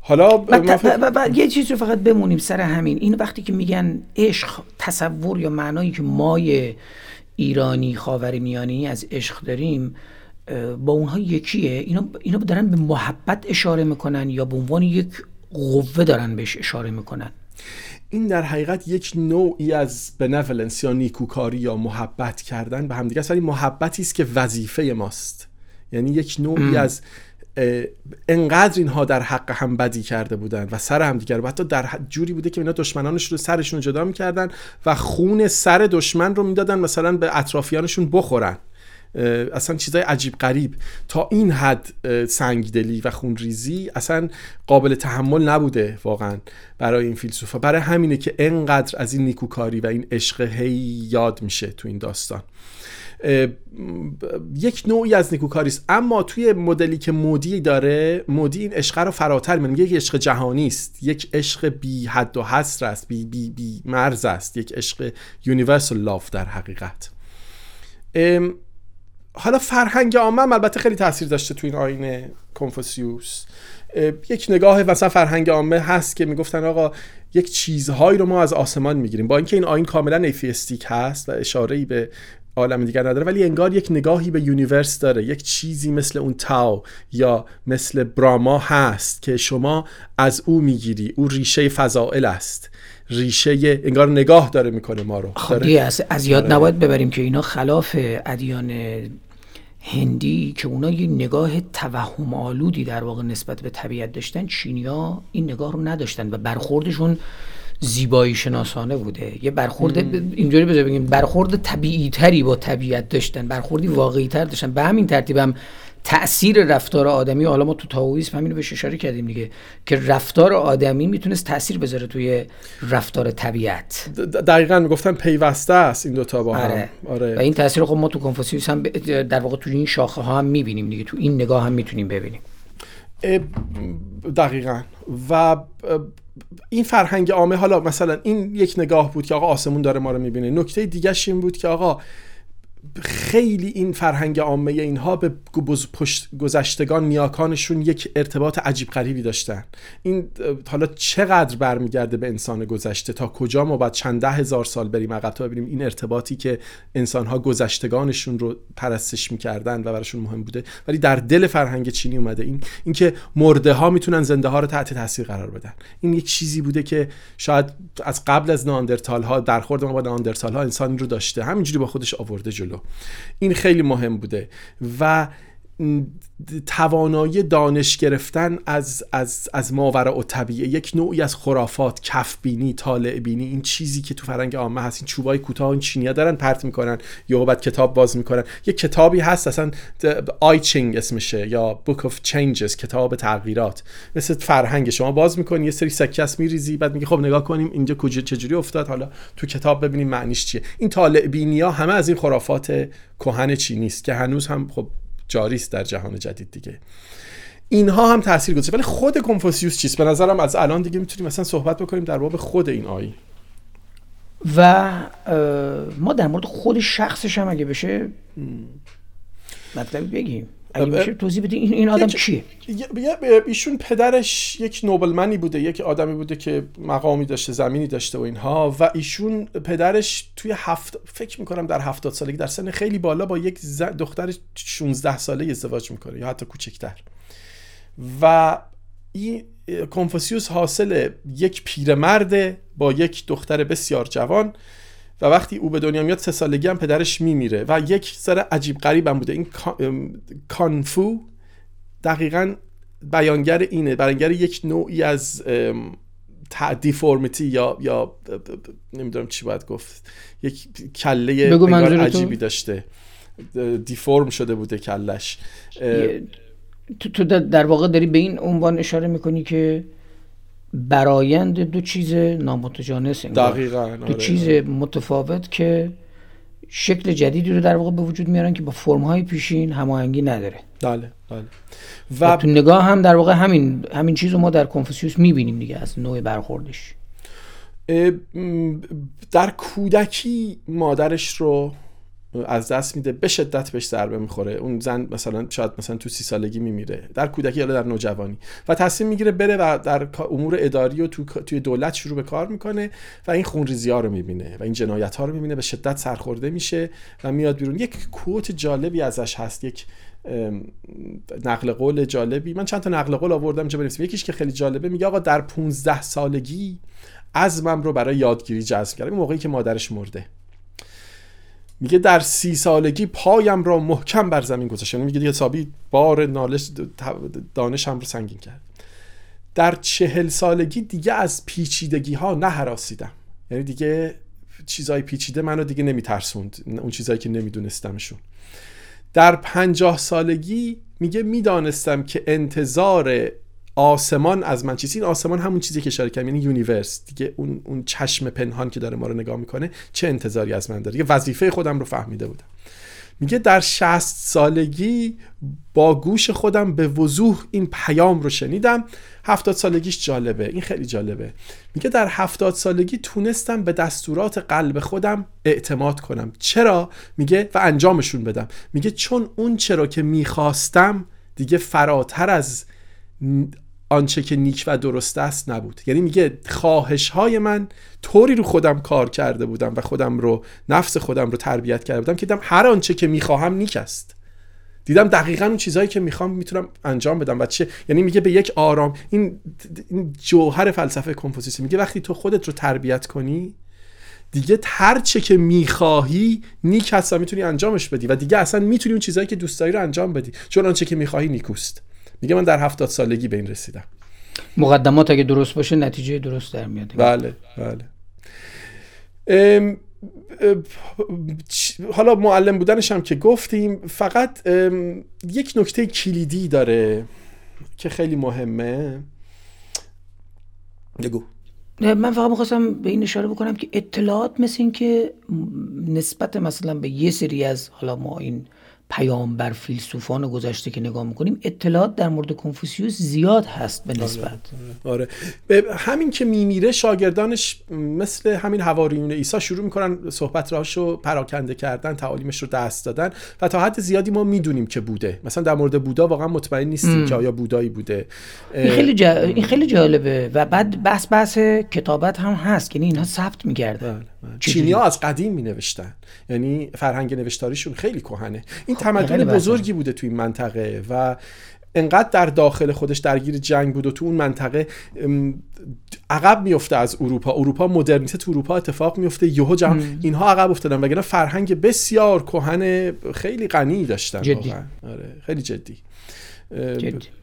حالا یه چیز رو فقط بمونیم سر همین. این وقتی که میگن عشق تصور یا معنایی که مای ایرانی خاورمیانه از عشق داریم با اونها یکیه. اینا اینا دارن به محبت اشاره می‌کنن یا به عنوان یک قوه دارن بهش اشاره می‌کنن. این در حقیقت یک نوعی از بنولنس یا نیکوکاری یا محبت کردن به همدیگه است ولی محبتی است که وظیفه ماست. یعنی یک نوعی از انقدر اینها در حق هم بدی کرده بودن و سر هم دیگر و حتی در جوری بوده که اینا دشمنانش رو سرشون جدا می‌کردن و خون سر دشمن رو می‌دادن مثلا به اطرافیانشون بخورن. اصلا چیزای عجیب غریب. تا این حد سنگدلی و خونریزی اصلا قابل تحمل نبوده واقعا برای این فیلسوفا. برای همینه که انقدر از این نیکوکاری و این عشق هی یاد میشه تو این داستان. یک نوعی از نیکوکاری است. اما توی مدلی که مودی داره مودی این عشق رو فراتر میگه یک عشق جهانی است. یک عشق بی حد و حصر است. بی, بی, بی مرز است. یک عشق universal love در حقیقت. حالا فرهنگ عامه البته خیلی تاثیر داشته تو این آیین کنفوسیوس. یک نگاه مثلا فرهنگ عامه هست که می‌گفتن آقا یک چیزهایی رو ما از آسمان می‌گیریم. با اینکه این آیین کاملا atheistic هست و اشاره ای به عالم دیگر نداره ولی انگار یک نگاهی به universe داره. یک چیزی مثل اون تائو یا مثل براما هست که شما از او می‌گیری. او ریشه فضائل است. ریشه انگار نگاه داره می‌کنه ما رو. خب از, از یاد آره. نباید ببریم که اینا خلاف ادیان هندی که اونا یه نگاه توهم آلودی در واقع نسبت به طبیعت داشتن چینیا این نگاه رو نداشتن و برخوردشون زیبایی شناسانه بوده. یه برخورد اینجوری بذار بگیم برخورد طبیعی تری با طبیعت داشتن برخوردی واقعی تر داشتن. به همین ترتیب هم تاثیر رفتار آدمی حالا ما تو تاویسم همین رو بهش اشاره کردیم دیگه که رفتار آدمی می‌تونست تاثیر بذاره توی رفتار طبیعت. دقیقا می‌گفتن پیوسته است این دوتا با هم. آره. آره. و این تاثیر خب ما تو کنفوسیوس هم در واقع تو این شاخه ها هم می‌بینیم دیگه تو این نگاه هم می‌تونیم ببینیم. دقیقا. و این فرهنگ عامه حالا مثلا این یک نگاه بود که آقا آسمون داره ما رو می‌بینه. نکته دیگه این بود که آقا خیلی این فرهنگ عامه اینها به گذشتگان نیاکانشون یک ارتباط عجیب غریبی داشتن. این حالا چقدر برمیگرده به انسان گذشته؟ تا کجا ما باید چند ده هزار سال بریم عقب تا ببینیم این ارتباطی که انسانها گذشتگانشون رو پرستش می‌کردن و براشون مهم بوده؟ ولی در دل فرهنگ چینی اومده این اینکه مرده ها می‌تونن زنده ها رو تحت تاثیر قرار بدن. این یک چیزی بوده که شاید از قبل از ناندرتال ها در خورد ما با ناندرتال ها انسان رو داشته. همینجوری با خودش آورده جلو. این خیلی مهم بوده. و توانایی دانش گرفتن از از از ماورا و طبیعه. یک نوعی از خرافات کف بینی طالع بینی این چیزی که تو فرنگ عامه هست. این چوبای کوتاه این چینیا دارن پرت می‌کنن یا بعد کتاب باز می‌کنن. یک کتابی هست اصلا آیچینگ اسمشه یا Book of Changes کتاب تغییرات. مثل فرهنگ شما باز می‌کنی یه سری سکه است میریزی بعد میگی خب نگاه کنیم اینجا کجا چجوری افتاد. حالا تو کتاب ببینیم معنیش چیه. این طالع بینی ها همه از این خرافات کهن چینی است که هنوز هم خب جاری است در جهان جدید دیگه. اینها هم تاثیر گذاشته ولی خود کنفوسیوس چیست؟ به نظرم از الان دیگه می‌تونیم مثلا صحبت بکنیم در باب خود این آیین و ما در مورد خود شخصش هم اگه بشه مطلب بگیم. اگه بشه توضیح بده این آدم کیه ایشون پدرش یک نوبلمنی بوده یک آدمی بوده که مقامی داشته زمینی داشته و اینها. و ایشون پدرش توی هفت فکر می‌کنم در هفتاد سالگی در سن خیلی بالا با یک دختر 16 ساله ازدواج می‌کنه یا حتی کوچکتر. و این کنفوسیوس حاصل یک پیرمرد با یک دختر بسیار جوان. و وقتی او به دنیا میاد سه سالگی هم پدرش میمیره و یک سر عجیب غریب هم بوده. این کانفو دقیقا بیانگر اینه بیانگر یک نوعی از دیفورمیتی یا یا نمی‌دونم چی باید گفت. یک کله عجیبی داشته. دیفورم شده بوده کلش تو در واقع داری به این عنوان اشاره می‌کنی که برایند دو چیز نامتجانس دقیقا دو آره، چیز آره. متفاوت که شکل جدیدی رو در واقع به وجود میارن که با فرم های پیشین هماهنگی نداره. بله بله. و, تو نگاه هم در واقع همین همین چیز رو ما در کنفوسیوس می‌بینیم دیگه از نوع برخوردش. در کودکی مادرش رو از دست میده به شدت بهش ضربه می‌خوره. اون زن مثلا شاید مثلا تو سی سالگی میمیره. در کودکی یا در نوجوانی. و تصمیم می‌گیره بره و در امور اداری و تو توی دولت شروع به کار می‌کنه و این خونریزی ها رو می‌بینه و این جنایت ها رو می‌بینه. به شدت سرخورده میشه و میاد بیرون. یک کوت جالبی ازش هست. یک نقل قول جالبی. من چند تا نقل قول آوردم اینجا بنویسم یکیش که خیلی جالبه میگه آقا در 15 سالگی عزمم رو برای یادگیری جذب کردم. موقعی که مادرش مرده. میگه در سی سالگی پایم را محکم بر زمین گذاشتم یعنی میگه حسابی بار knowledge دانشم رو سنگین کرد. در چهل سالگی دیگه از پیچیدگی ها نهراسیدم. یعنی دیگه چیزای پیچیده منو دیگه نمیترسوند. اون چیزایی که نمیدونستمشون. در پنجاه سالگی میگه می‌دانستم که انتظار آسمان از من چیزی این آسمان همون چیزی که اشاره کردم یعنی universe. دیگه اون اون چشم پنهان که داره ما رو نگاه می‌کنه چه انتظاری از من داره؟ یه وظیفه خودم رو فهمیده بودم. میگه در شست سالگی با گوش خودم به وضوح این پیام رو شنیدم. هفتاد سالگیش جالبه. این خیلی جالبه. میگه در هفتاد سالگی تونستم به دستورات قلب خودم اعتماد کنم. چرا؟ میگه و انجامشون بدم. میگه چون اون چرا که می‌خواستم دیگه فراتر از آنچه که نیک و درست است نبود. یعنی میگه خواهش های من طوری رو خودم کار کرده بودم و خودم رو نفس خودم رو تربیت کرده بودم که دیدم هر آنچه که می‌خواهم نیک است. دیدم دقیقا اون چیزهایی که می‌خوام می‌تونم انجام بدم و چه یعنی میگه به یک آرام این, جوهر فلسفه کنفوسیوس میگه وقتی تو خودت رو تربیت کنی دیگه هر چه که می‌خواهی نیک هست و می‌تونی انجامش بدی و دیگه اصلا می‌تونی اون چیزهایی که دوست داری رو انجام بدی. چون آنچه که می‌خواهی نیکوست. میگه من در هفتاد سالگی به این رسیدم. مقدمات اگه درست باشه نتیجه درست در میاد. بله بله. حالا معلم بودنش هم که گفتیم فقط یک نکته کلیدی داره که خیلی مهمه. بگو. من فقط می‌خواستم به این اشاره بکنم که اطلاعات مثل این که نسبت مثلا به یه سری از حالا ما این پیامبر فیلسوفان گذشته که نگاه می‌کنیم اطلاعات در مورد کنفوسیوس زیاد هست به نسبت. آره, آره. همین که میمیره شاگردانش مثل همین حواریون عیسی شروع می‌کنن صحبت رو پراکنده کردن تعالیمش رو دست دادن و تا حد زیادی ما می‌دونیم که بوده. مثلا در مورد بودا واقعا مطمئن نیستیم که آیا بودایی بوده. این خیلی, این خیلی جالبه و بعد بحث بحث کتابت هم هست یعنی اینها ثبت میگردن. بله. چینیا از قدیم می نوشتن یعنی فرهنگ نوشتاریشون خیلی کهنه. این خب، تمدن بزرگی بوده تو این منطقه و انقدر در داخل خودش درگیر جنگ بود و تو اون منطقه عقب میفته از اروپا. اروپا مدرنیته تو اروپا اتفاق میفته یهو جمع اینها عقب افتادن. وگرنه فرهنگ بسیار کهن خیلی غنی داشتن جدی. آره خیلی جدی. جدی.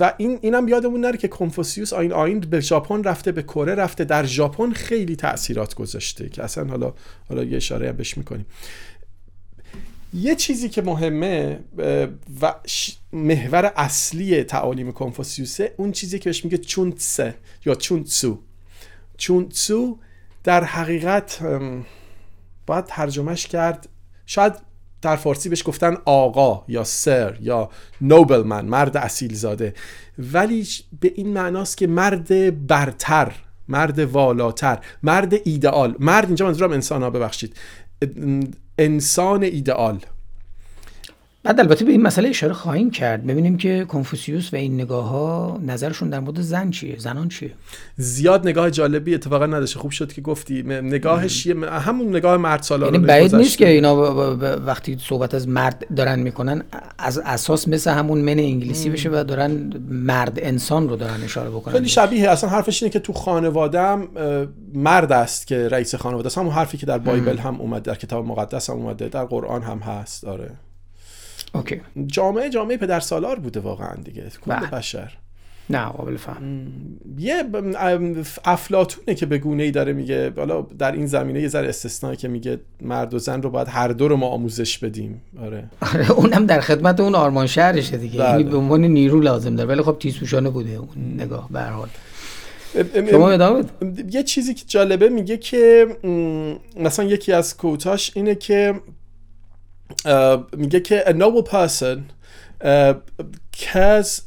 و این اینم یادمون نره که کنفوسیوس آین آین به ژاپن رفته به کره رفته. در ژاپن خیلی تاثیرات گذاشته که اصلا حالا حالا یه اشاره هم بهش می‌کنیم. یه چیزی که مهمه و محور اصلی تعالیم کنفوسیوسه اون چیزی که بهش میگه چونتسه یا چونتسو. چونتسو در حقیقت باید ترجمهش کرد. شاید در فارسی بهش گفتن آقا یا سر یا نوبلمن مرد اصیل زاده ولی به این معناست که مرد برتر مرد والاتر مرد ایدئال. مرد اینجا منظورم انسان ها ببخشید انسان ایدئال. بعد البته به این مسئله اشاره خواهیم کرد. ببینیم که کنفوسیوس و این نگاه ها نظرشون در مورد زن چیه؟ زنان چیه؟ زیاد نگاه جالبی اتفاقا نداشته. خوب شد که گفتی. نگاهش همون نگاه مرد سالارانه یعنی بعید نیست که اینا وقتی صحبت از مرد دارن می‌کنن از اساس مثل همون من انگلیسی بشه و دارن مرد انسان رو دارن اشاره بکنن. خیلی شبیه. اصلا حرفش اینه که تو خانوادم مرد است که رئیس خانواده است. همون حرفی که در بایبل هم اومد در کتاب مقدس هم اومده در قرآن هم هست. آره. اوکی. جامعه جامعه پدر سالار بوده واقعا دیگه. کل بله. بشر. نه قابل فهم. یه افلاتونه که به گونه ای داره میگه. حالا در این زمینه یه ذره استثنایی که میگه مرد و زن رو باید هر دو رو ما آموزش بدیم. آره. آره اونم در خدمت اون آرمان شهرشه دیگه. بله. یعنی به عنوان نیرو لازم داره. ولی خب تیزپوشانه بوده اون نگاه به هر حال. شما ادامه یه چیزی که جالبه میگه که مثلا یکی از کوتاش اینه که میگه که a noble person cares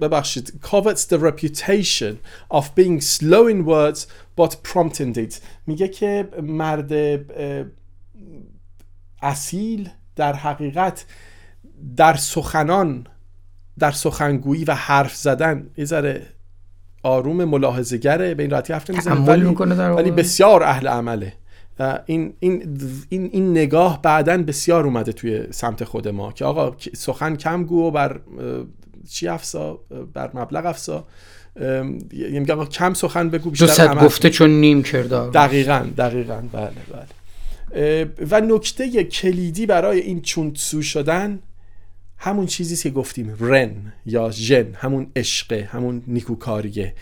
ببخشید covets the reputation of being slow in words but prompt in deeds. میگه که مرد اصیل در حقیقت در سخنان در سخنگویی و حرف زدن یه ذره آروم ملاحظه‌گره به این راحتی حرف نمی‌زنه ولی, ولی بسیار اهل عمله. این, این, این, این نگاه بعدا بسیار اومده توی سمت خود ما که آقا سخن کم گو و بر چی افسا؟ بر مبلغ افسا. یعنی آقا کم سخن بگو بیشتر گفته چون نیم کردار دقیقا دقیقا بله بله. و نکته کلیدی برای این چونتسو شدن همون چیزی که گفتیم رن یا ژن همون عشقه همون نیکوکاریه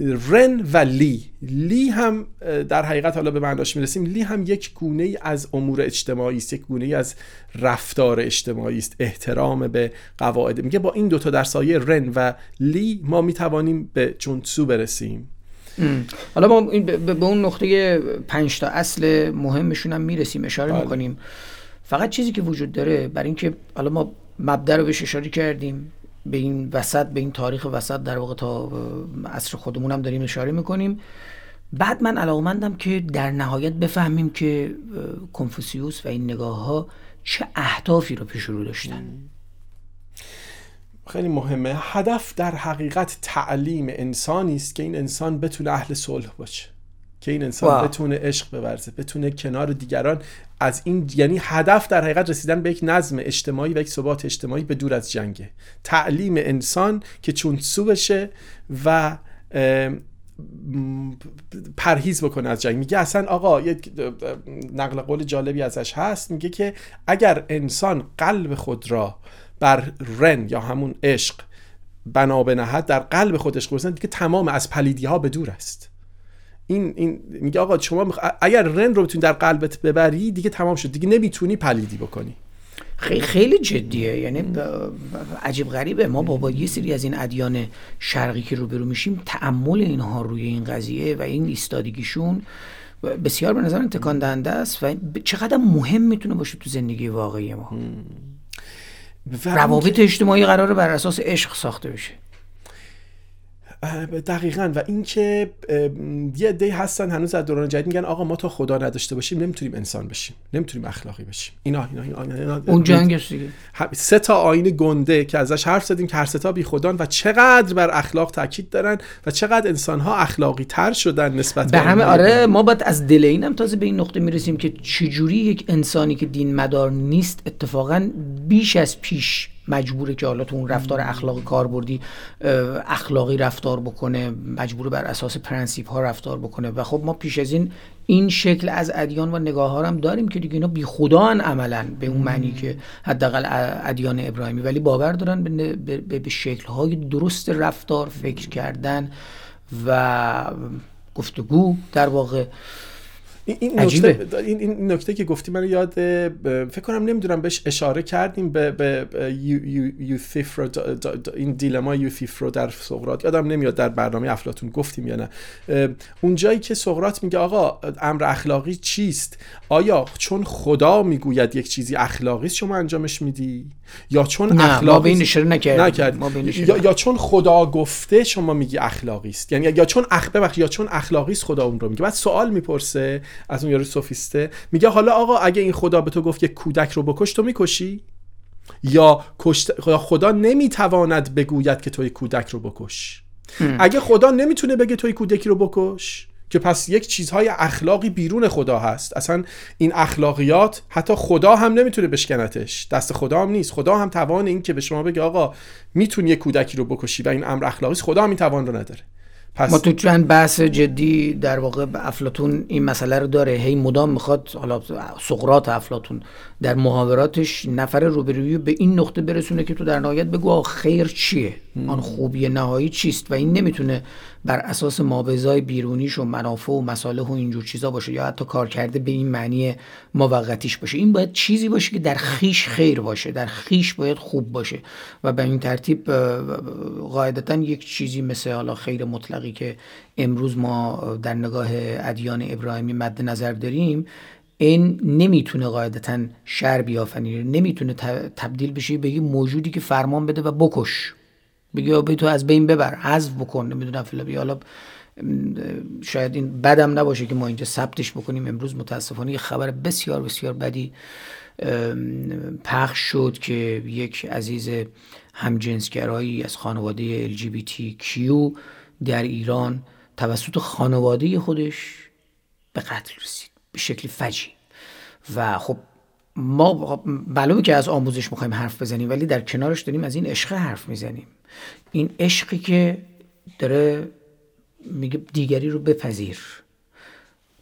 رن و لی. لی هم در حقیقت حالا به معناش می‌رسیم. لی هم یک گونه ای از امور اجتماعی است یک گونه ای از رفتار اجتماعی است احترام به قواعد. میگه با این دوتا در سایه رن و لی ما می‌توانیم به جونتسو برسیم. حالا ما به اون نقطه پنج تا اصل مهمشون هم می‌رسیم اشاره بله. می‌کنیم. فقط چیزی که وجود داره برای اینکه حالا ما مبدا رو بهش اشاره کردیم. به این وسط به این تاریخ وسط در واقع تا عصر خودمون هم داریم اشاره می‌کنیم. بعد من علاقمندم که در نهایت بفهمیم که کنفوسیوس و این نگاه ها چه اهدافی رو پیش رو داشتن. خیلی مهمه. هدف در حقیقت تعلیم انسانی است که این انسان بتونه اهل صلح باشه. که این انسان بتونه عشق بورزه بتونه کنار دیگران از این یعنی هدف در حقیقت رسیدن به یک نظم اجتماعی و یک ثبات اجتماعی به دور از جنگه. تعلیم انسان که چون سو بشه و پرهیز بکنه از جنگ. میگه اصلا آقا یک نقل قول جالبی ازش هست. میگه که اگر انسان قلب خود را بر رن یا همون عشق بنا بنهد در قلب خودش عشق دیگه تمام از پلیدی ها به دور است. این این میگه آقا شما اگر رن رو بتونی در قلبت ببری دیگه تمام شد. دیگه نمی‌تونی پلیدی بکنی. خیلی خیلی جدیه. یعنی عجیب غریبه. ما با, با یه سری از این ادیان شرقی که روبرو میشیم تعمل اینها روی این قضیه و این ایستادگیشون بسیار به نظر تکان دهنده است و چقدر مهم می‌تونه باشه تو زندگی واقعی ما. روابط اجتماعی قراره بر اساس عشق ساخته بشه. دقیقا. و اینکه یه دی هستن هنوز از دوران جدید میگن آقا ما تا خدا نداشته باشیم نمی‌تونیم انسان بشیم نمی‌تونیم اخلاقی بشیم. اینا اینا, اینا, اینا اون جنگ سه تا آیین گنده که ازش حرف زدیم که هر سه تا بی خدان و چقدر بر اخلاق تاکید دارن و چقدر انسان ها اخلاقی تر شدن نسبت به همه آره ما باید از دل اینم تازه به این نقطه می‌رسیم که چجوری یک انسانی که دین مدار نیست اتفاقا بیش از پیش مجبوره که حالا تو اون رفتار اخلاقی کاربردی اخلاقی رفتار بکنه مجبور بر اساس پرنسیپ ها رفتار بکنه. و خب ما پیش از این این شکل از ادیان و نگاه ها هم داریم که دیگه اینا بی خدا عملا به اون معنی که حداقل ادیان ابراهیمی. ولی باور دارن به, به, به شکل های درست رفتار فکر کردن و گفتگو در واقع این نکته این, نکته که گفتی من یاد فکر کنم نمی‌دونم بهش اشاره کردیم به, به یوثیفرو این دیلما یوثیفرو در سقراط. یادم نمیاد در برنامه افلاتون گفتیم یا نه. اون جایی که سقراط میگه آقا امر اخلاقی چیست؟ آیا چون خدا می‌گوید یک چیزی اخلاقی است شما انجامش میدی؟ یا چون اخلاقی ما اشاره نکردیم یا, یا چون خدا گفته شما میگی اخلاقی است. یعنی یا چون اخ یا چون اخلاقی است خدا اون رو میگه. بعد سوال می‌پرسه از اون یارو سوفیسته. میگه حالا آقا اگه این خدا به تو گفت یک کودک رو بکش تو می‌کشی؟ یا خدا نمی‌تواند بگوید که تو یک کودک رو بکش؟ اگه خدا نمی‌تونه بگه توی کودکی رو بکش که پس یک چیزهای اخلاقی بیرون خدا هست. اصلا این اخلاقیات حتی خدا هم نمی‌تونه بشکنتش دست خدا هم نیست. خدا هم توان این که به شما بگه آقا می‌تونی یک کودکی رو بکشی و این امر اخلاقی خدا هم این توان رو نداره. پس ما تو چند بحث جدی در واقع افلاتون این مسئله رو داره. هی مدام می‌خواد حالا سقراط افلاتون در محاوراتش نفر روبروی به این نقطه برسونه که تو در نهایت بگو خیر چیه؟ آن خوبی نهایی چیست؟ و این نمی‌تونه بر اساس مابزای بیرونیش و منافع و مصالح و اینجور چیزا باشه یا حتی کار کرده به این معنی موقتیش باشه. این باید چیزی باشه که در خیش خیر باشه در خیش باید خوب باشه. و به این ترتیب قاعدتا یک چیزی مثل حالا خیر مطلقی که امروز ما در نگاه ادیان ابراهیمی مد نظر داریم این نمی‌تونه قاعدتا شر بیافنی نمی‌تونه تبدیل بشه به یه موجودی که فرمان بده و بکش. بگی به تو از بین ببر حذف بکن نمی‌دونم فلان. حالا شاید این بدم نباشه که ما اینجا ثبتش بکنیم. امروز متاسفانه یه خبر بسیار بسیار بدی پخش شد که یک عزیز همجنسگرایی از خانواده LGBTQ در ایران توسط خانواده خودش به قتل رسید. به شکل فجی. و خب ما معلومه که از آموزش می‌خوایم حرف بزنیم ولی در کنارش داریم از این عشق حرف می‌زنیم. این عشقی که داره میگه دیگری رو بپذیر.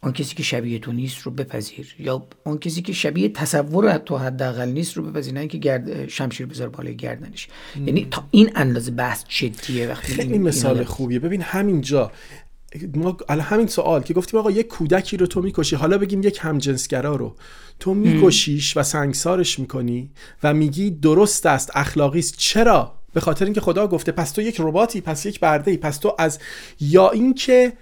آن کسی که شبیه تو نیست رو بپذیر. یا آن کسی که شبیه تصور تو حداقل نیست رو بپذیر نه اینکه گرد شمشیر بذار بالای گردنش. یعنی تا این اندازه بحث جدیه وقتی خیلی این مثال این خوبیه. ببین همینجا ما همین سوال که گفتیم آقا یک کودکی رو تو می‌کشی حالا بگیم یک همجنسگرا رو. تو میکشیش و سنگسارش می‌کنی و میگی درست است اخلاقی است چرا؟ به خاطر اینکه خدا گفته پس تو یک رباتی پس یک برده ای پس تو از یا اینکه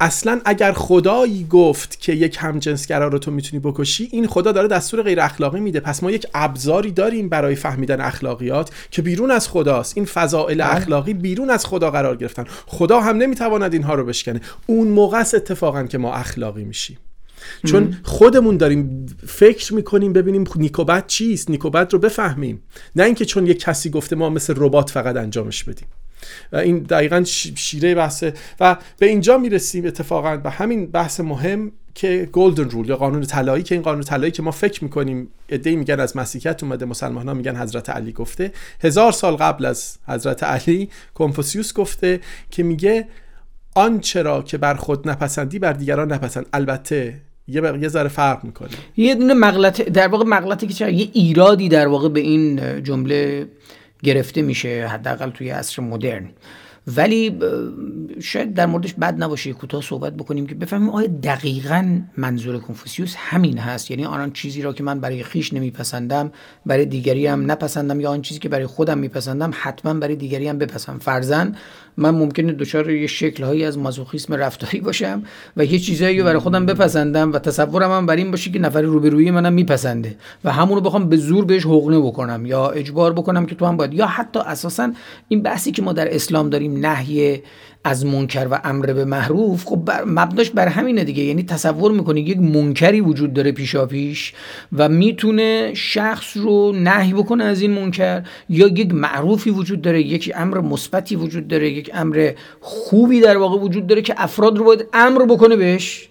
اصلا اگر خدایی گفت که یک همجنسگرا رو تو می‌تونی بکشی این خدا داره دستور غیر اخلاقی میده. پس ما یک ابزاری داریم برای فهمیدن اخلاقیات که بیرون از خداست. این فضائل اخلاقی بیرون از خدا قرار گرفتن. خدا هم نمی‌تواند اینها رو بشکنه. اون موقع است اتفاقا که ما اخلاقی میشیم. چون خودمون داریم فکر می‌کنیم ببینیم نیکوبت چیست. نیکوبت رو بفهمیم. نه اینکه چون یک کسی گفته ما مثل ربات فقط انجامش بدیم. این دقیقا شیره بحثه و به اینجا می‌رسیم اتفاقا به همین بحث مهم که گلدن رول یا قانون طلایی که این قانون طلایی که ما فکر می‌کنیم ادعی میگن از مسیحیت اومده مسلمان ها میگن حضرت علی گفته. هزار سال قبل از حضرت علی کنفوسیوس گفته که میگه آنچه را که بر خود نپسندی بر دیگران نپسند. البته یه بق- یه ذره فرق می‌کنه. یه دونه مغلطه در واقع مغلطه که چرا یه ایرادی در واقع به این جمله گرفته میشه حداقل توی عصر مدرن. ولی شاید در موردش بد نباشه کوتاه صحبت بکنیم که بفهمیم آیا دقیقا منظور کنفوسیوس همین هست؟ یعنی آن چیزی را که من برای خیش نمیپسندم برای دیگری هم نپسندم یا آن چیزی که برای خودم میپسندم حتما برای دیگری هم بپسندم فرزن من ممکنه دچار یه شکلهایی از مازوخیسم رفتاری باشم و یه چیزایی رو برای خودم بپسندم و تصورم هم بر این باشه که نفر روبرویی منم میپسنده و همونو بخوام به زور بهش حقنه بکنم یا اجبار بکنم که تو هم باید یا حتی اساسا این بحثی که ما در اسلام داریم نهی از منکر و امر به معروف خب بر مبناش بر همینه دیگه. یعنی تصور می‌کنی یک منکری وجود داره پیشا پیش و می‌تونه شخص رو نهی بکنه از این منکر یا یک معروفی وجود داره یک امر مثبتی وجود داره یک امر خوبی در واقع وجود داره که افراد رو باید امر بکنه بهش.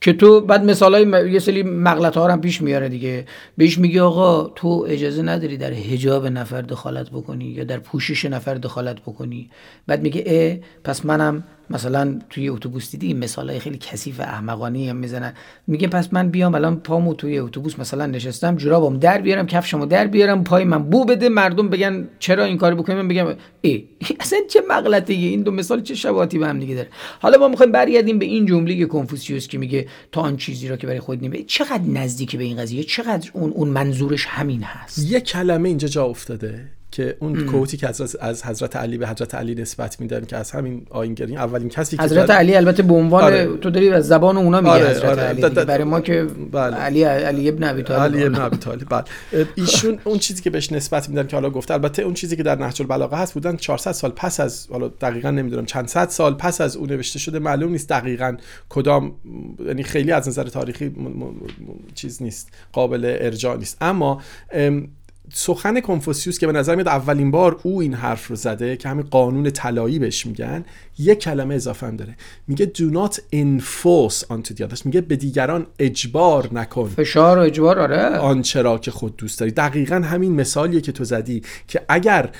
که تو بعد مثال های یه سری مغلط ها هم پیش میاره دیگه. بهش میگه آقا تو اجازه نداری در حجاب نفر دخالت بکنی یا در پوشش نفر دخالت بکنی. بعد میگه اه پس منم مثلا توی اتوبوس دیدی این مثال های خیلی کثیف احمقانه هم می‌زنن. میگه پس من بیام الان پامو توی اتوبوس مثلا نشستم جورابم در بیارم کفشمو در بیارم پای من بو بده مردم بگن چرا این کارو بکنیم من بگم ای اصلا چه مغلطه این دو مثال چه شباهتی به هم دیگه داره؟ حالا ما می‌خوایم برگردیم به این جمله کنفوسیوس که میگه تا آن چیزی را که برای خود نمی چقدر نزدیکی به این قضیه؟ چقدر اون اون منظورش همین هست؟ یه کلمه اینجا جا افتاده. که اون کوتی که از, از حضرت علی به حضرت علی نسبت میدن که از همین آینگری اولین کسی که حضرت علی البته به عنوان آره. تو داری از زبان اونا میگه آره، حضرت آره. علی برای ما که بله. علی علی ابن ابی طالب علی ابن ابی طالب بله ایشون اون چیزی که بهش نسبت میدن که حالا گفته البته اون چیزی که در نهج البلاغه هست بودن 400 سال پس از حالا دقیقا نمی‌دونم چند صد سال پس از اون نوشته شده معلوم نیست دقیقا کدام یعنی خیلی از نظر تاریخی م- م- م- چیز نیست قابل ارجاع نیست اما ام، سخن کنفوسیوس که به نظر میاد اولین بار او این حرف رو زده که همین قانون طلایی بهش میگن یک کلمه اضافه هم داره. میگه do not enforce onto the others. میگه به دیگران اجبار نکن. فشار و اجبار آره. آنچه را که خود دوست داری. دقیقا همین مثالیه که تو زدی که اگر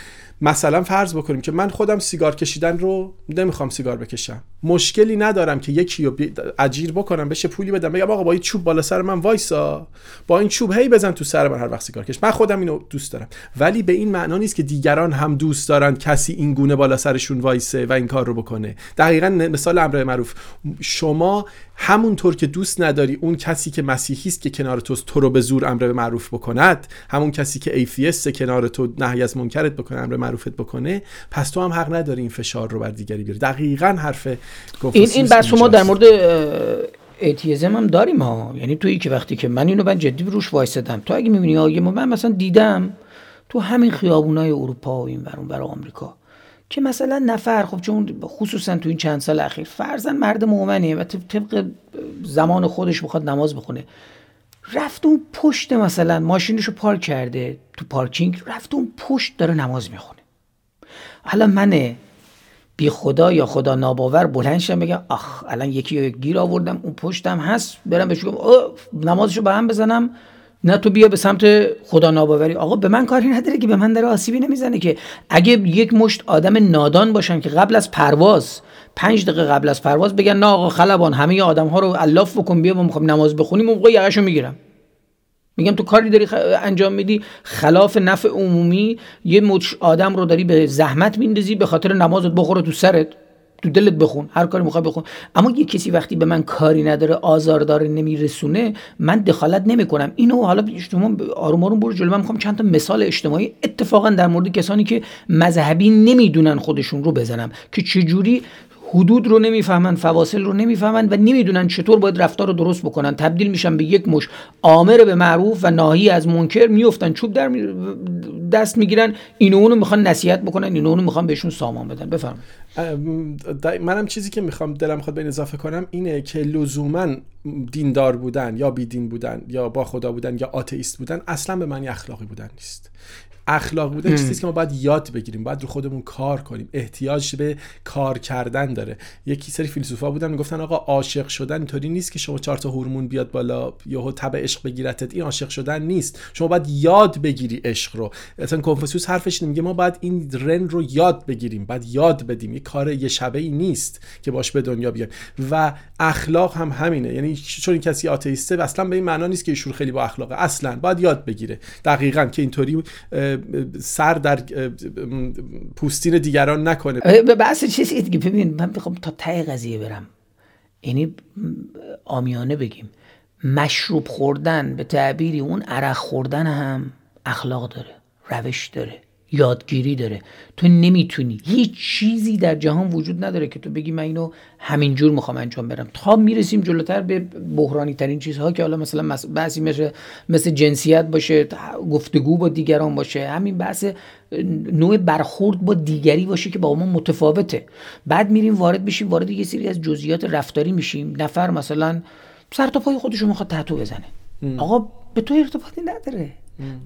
مثلا فرض بکنیم که من خودم سیگار کشیدن رو نمی‌خوام سیگار بکشم. مشکلی ندارم که یکی رو اجیر بکنم بشه پولی بدم بگم آقا با این چوب بالا سر من وایسا. با این چوب هی بزن تو سر من هر وقت سیگار کش. من خودم اینو دوست دارم. ولی به این معنا نیست که دیگران هم دوست دارن کسی این گونه بالا سرشون وایسه و این کار رو بکنه. دقیقا مثال امر معروف. شما همونطور که دوست نداری اون کسی که مسیحی است که کنار تو تو رو به زور امر به معروف بکند همون کسی که ایفیست کنار تو نهی از منکرت بکنه امر معروفت بکنه پس تو هم حق نداری این فشار رو بر دیگری بیاری. دقیقا حرف این این بحث ما. در مورد اه، ایتیزم هم داریم ها یعنی تویی که وقتی که من اینو من جدی روش وایسادم تو اگه می‌بینی آگه من مثلا دیدم تو همین خیابونای اروپا و این ورون برای آمریکا. که مثلا نفر خب چون خصوصا تو این چند سال اخیر فرزن مرد مؤمنه و طب- طبق زمان خودش بخواد نماز بخونه. رفت اون پشت مثلا ماشینشو پارک کرده تو پارکینگ رفت اون پشت داره نماز می‌خونه. حالا من بی خدا یا خدا ناباور بلند شم بگم آخ الان یکی رو گیر آوردم اون پشتم هست برم بهش بگم نمازشو به هم بزنم؟ نه تو بیا به سمت خدا ناباوری. آقا به من کاری نداره که به من داره آسیبی نمی‌زنه که. اگه یک مشت آدم نادان باشن که قبل از پرواز پنج دقیقه قبل از پرواز بگن نه آقا خلبان همه آدم ها رو الاف بکن بیا ما می‌خوایم نماز بخونیم اون موقع یقشو می‌گیرم. میگم تو کاری داری انجام میدی؟ خلاف نفع عمومی یه مچ آدم رو داری به زحمت میندازی به خاطر نمازت بخوره تو سرت. تو دلت بخون هر کاری می‌خوای بخون. اما یه کسی وقتی به من کاری نداره آزار داره نمیرسونه من دخالت نمی‌کنم. اینو حالا شما آروم آروم برو جلو. من می‌خوام چند تا مثال اجتماعی اتفاقا در مورد کسانی که مذهبی نمی‌دونن خودشون رو بزنم که چجوری حدود رو نمی‌فهمن فواصل رو نمی‌فهمن و نمی‌دونن چطور باید رفتار رو درست بکنن. تبدیل میشن به یک مش آمر به معروف و ناهی از منکر میفتن چوب در دست می‌گیرن اینو اونو می‌خوان نصیحت بکنن اینو اونو می‌خوان بهشون سامان بدن. بفرم منم چیزی که می‌خوام دلم می‌خواد به اضافه کنم اینه که لزوما دیندار بودن یا بیدین بودن یا با خدا بودن یا آتئیست بودن اصلا به معنی اخلاقی بودن نیست. اخلاق بودن چیزی که ما باید یاد بگیریم باید رو خودمون کار کنیم. احتیاج به کار کردن داره. یکی سری فیلسوفا بودن می‌گفتن آقا عاشق شدن اینطوری نیست که شما چهار تا هورمون بیاد بالا یهو تب عشق بگیرتت. این عاشق شدن نیست. شما باید یاد بگیری عشق رو. مثلا کنفوسیوس حرفش میگه ما باید این رن رو یاد بگیریم باید یاد بدیم. یه کار یه شبه ای نیست که باش به دنیا بیایم. و اخلاق هم همینه. یعنی چون این کسی آتئیسته اصلا به این معنا نیست که ایشون خیلی با اخلاقه. اصلا باید یاد بگیره. دقیقا که اینطوری سر در پوستین دیگران نکنه. به بحث چیزی دیگه. ببین من بخوام تا ته قضیه برم. یعنی آمیانه بگیم. مشروب خوردن به تعبیری اون عرق خوردن هم اخلاق داره روش داره. یادگیری داره. تو نمی‌تونی. هیچ چیزی در جهان وجود نداره که تو بگی من اینو همینجور می‌خوام انجام برم تا می‌رسیم جلوتر به بحرانی ترین چیزها که حالا مثلا بعضی مثل مثل جنسیت باشه گفتگو با دیگران باشه همین بحث نوع برخورد با دیگری باشه که با ما متفاوته. بعد میریم وارد بشیم وارد یه سری از جزئیات رفتاری میشیم. نفر مثلا سر تا پای خودشو می‌خواد تتو بزنه. آقا به تو ارتباطی نداره.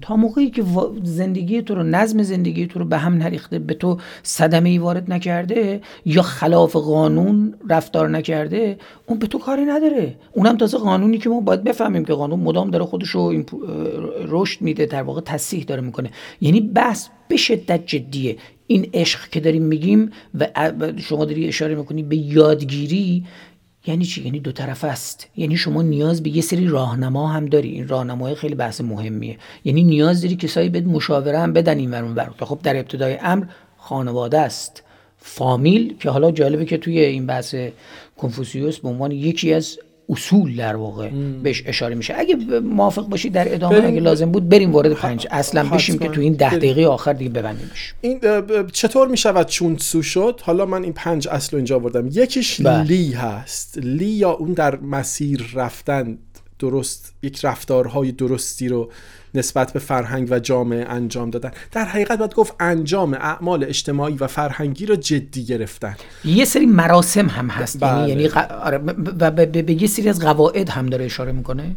تا موقعی که زندگی تو رو نظم زندگی تو رو به هم نریخته به تو صدمه ای وارد نکرده یا خلاف قانون رفتار نکرده اون به تو کاری نداره. اونم تازه قانونی که ما باید بفهمیم که قانون مدام داره خودش رو رشد میده در واقع تصحیح داره می‌کنه. یعنی بحث به شدت جدیه. این عشق که داریم میگیم و شما داری اشاره می‌کنی به یادگیری یعنی چی؟ یعنی دو طرف است. یعنی شما نیاز به یه سری راهنما هم داری. این راهنمای خیلی بحث مهمیه. یعنی نیاز داری کسایی بهت مشاوره هم بدن این ورون بر خب در ابتدای امر خانواده است. فامیل که حالا جالبه که توی این بحث کنفوسیوس به عنوان یکی از اصول در واقع بهش اشاره میشه. اگه موافق باشید در ادامه اگه لازم بود بریم وارد پنج اصلا بشیم که تو این ده دقیقه آخر دیگه ببندیمش. این چطور می‌شود چون سو شد؟ حالا من این پنج اصل اینجا آوردم. یکیش بله. لی هست. لی یا اون در مسیر رفتن درست یک رفتارهای درستی رو نسبت به فرهنگ و جامعه انجام دادن. در حقیقت باید گفت انجام اعمال اجتماعی و فرهنگی رو جدی گرفتن. یه سری مراسم هم هست. یعنی, بله. یعنی آره، و به یه سری از قواعد هم داره اشاره می‌کنه؟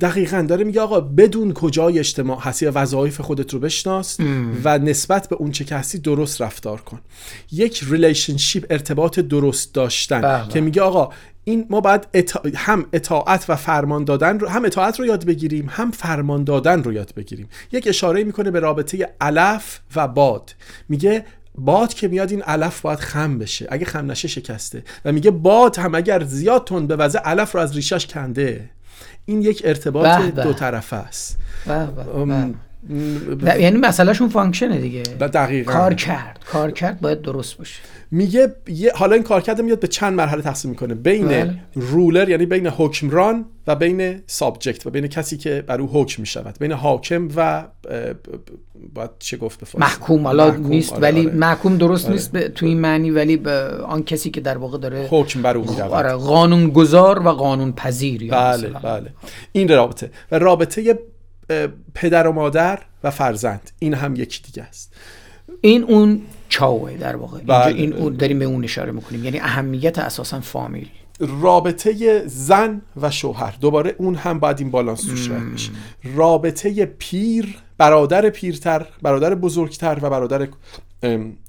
دقیقا داره میگه آقا بدون کجای اجتماع هستی وظایف خودت رو بشناس و نسبت به اون چه که هستی درست رفتار کن. یک relationship ارتباط درست داشتن بله. که میگه آقا این ما باید هم اطاعت و فرمان دادن رو هم اطاعت رو یاد بگیریم هم فرمان دادن رو یاد بگیریم. یک اشاره می‌کنه به رابطه علف و باد. میگه باد که میاد این علف باید خم بشه. اگه خم نشه شکسته. و میگه باد هم اگر زیاد تند بوزه علف رو از ریشش کنده. این یک ارتباط دو طرفه است. یعنی مسئلهشون function ه دیگه. دقیقا. کار کرد. کار کرد باید درست باشه. میگه حالا این کارکرد میاد به چند مرحله تقسیم می‌کنه. بین بله. ruler یعنی بین حکمران و بین subject و بین کسی که بر او حکم می‌شود. بین حاکم و باید چه گفت به محکوم. حالا نیست آره ولی آره. محکوم درست آره. نیست تو این معنی ولی آن کسی که در واقع داره حکم بر او آره قانون گذار و قانون پذیر بله بله. این رابطه. و رابطه پدر و مادر و فرزند. این هم یکی دیگه است. این اون چاوه در واقع. بله. این اون داریم به اون اشاره می‌کنیم. یعنی اهمیت اساسا فامیل. رابطه زن و شوهر. دوباره اون هم باید این بالانس توش بشه. رابطه پیر برادر پیرتر برادر بزرگتر و برادر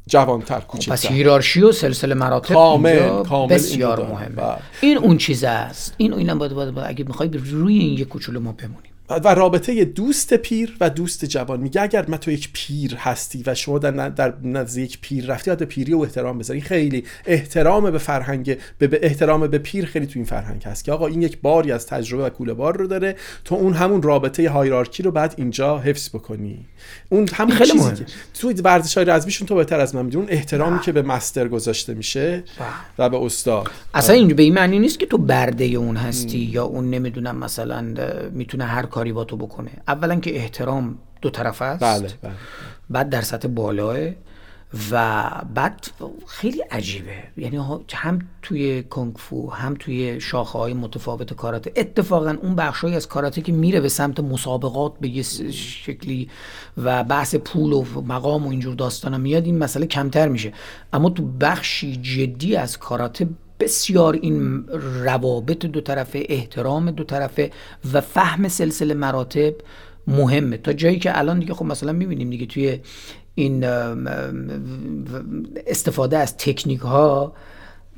جوانتر خب، کوچکتر. پس هیرارشی و سلسله مراتب کامل, کامل بسیار مهمه. بله. این اون چیز است. این اینم باید, باید, باید اگه می‌خوای روی این یک کوچولو ما بمونیم. و رابطه دوست پیر و دوست جوان. میگه اگر من تو یک پیر هستی و شما در, در نزد یک پیر رفتی به پیری و احترام بذاری. خیلی احترام به فرهنگ به, به احترام به پیر خیلی تو این فرهنگ هست که آقا این یک باری از تجربه و کوله بار رو داره تو اون همون رابطه هایرارکی رو بعد اینجا حفظ بکنی. اون همون خیلی چیزی. که تو ورزش های رزمیشون تو بهتر از من میدون احترامی که به مستر گذاشته میشه و به استاد. اصلا این به این معنی نیست که تو برده اون هستی یا اون نمی‌دونم مثلا می‌تونه هر کاری با تو بکنه. اولا که احترام دو طرف است. بله بله بعد در سطح بالاه و بعد خیلی عجیبه. یعنی هم توی کنگ فو هم توی شاخه های متفاوت کاراته. اتفاقا اون بخشهایی از کاراته که میره به سمت مسابقات به یه شکلی و بحث پول و مقام و اینجور داستانا میاد این مسئله کمتر میشه. اما تو بخشی جدی از کاراته بسیار این روابط دو طرفه احترام دو طرفه و فهم سلسله مراتب مهمه. تا جایی که الان دیگه خب مثلا می‌بینیم دیگه توی این استفاده از تکنیک ها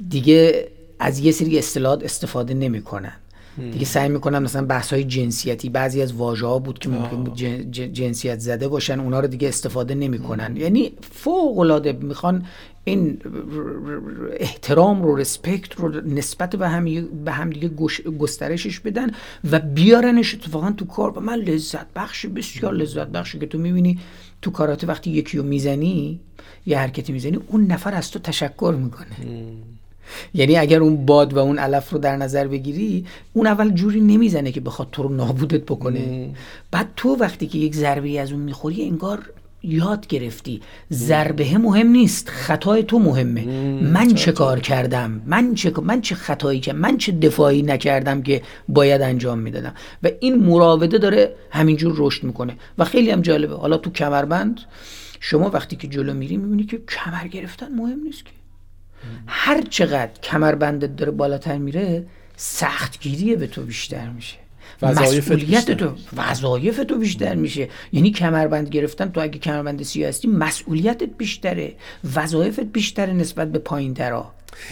دیگه از یه سری اصطلاحات استفاده نمی‌کنن. دیگه سعی می‌کنن مثلا بحث های جنسیتی بعضی از واژه ها بود که ممکن بود جن- جن- جنسیت زده باشن اونا رو دیگه استفاده نمی‌کنن. یعنی فوق العاده می‌خوان این احترام رو رسپکت رو نسبت به هم به هم دیگه گسترشش بدن و بیارنش اتفاقا تو کار. و من لذت بخش بسیار لذت بخشی که تو می‌بینی تو کاراته وقتی یکی رو می‌زنی یه حرکتی می‌زنی اون نفر از تو تشکر می‌کنه. یعنی اگر اون باد و اون علف رو در نظر بگیری اون اول جوری نمی‌زنه که بخواد تو رو نابودت بکنه. بعد تو وقتی که یک ضربه از اون می‌خوری انگار یاد گرفتی. ضربه مهم نیست خطای تو مهمه. من چه کار کردم؟ من چه من چه خطایی که من چه دفاعی نکردم که باید انجام می‌دادم؟ و این مراوده داره همینجور رشد می‌کنه. و خیلی هم جالبه. حالا تو کمربند شما وقتی که جلو میری می‌بینی که کمر گرفتن مهم نیست که. هر چقدر کمربندت داره بالاتر میره سختگیری به تو بیشتر میشه. مسئولیت تو وظایف تو بیشتر میشه. یعنی کمربند گرفتن تو اگه کمربند سیاه هستی مسئولیتت بیشتره. وظایفت بیشتره نسبت به پایین ترا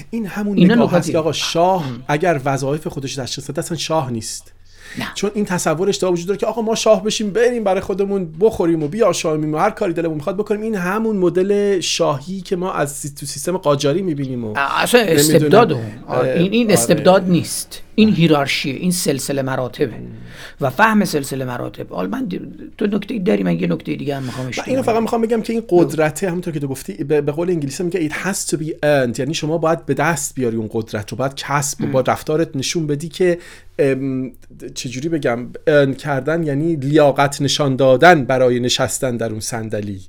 این همون نگاه هست. که آقا شاه اگر وظایف خودش تشخیص بده اصلا شاه نیست. نه. چون این تصور اشتباه وجود داره که آقا ما شاه بشیم بریم برای خودمون بخوریم و بیاشامیم و هر کاری دلمون می‌خواد بکنیم این همون مدل شاهی که ما از تو سیستم قاجاری می‌بینیم و اصلا. استبداد اون این این آره. استبداد نیست این هیرارشیه این سلسله مراتبه و فهم سلسله مراتب حالا من تو نکته داری من یه نکته دیگه هم می‌خوام اینو. فقط می‌خوام بگم که این قدرته همونطور که تو گفتی به قول انگلیسی میگه it has to be earned یعنی شما باید به دست بیاری اون قدرت رو باید کسب و با رفتارت نشون بدی که چجوری بگم ارن کردن یعنی لیاقت نشان دادن برای نشستن در اون صندلی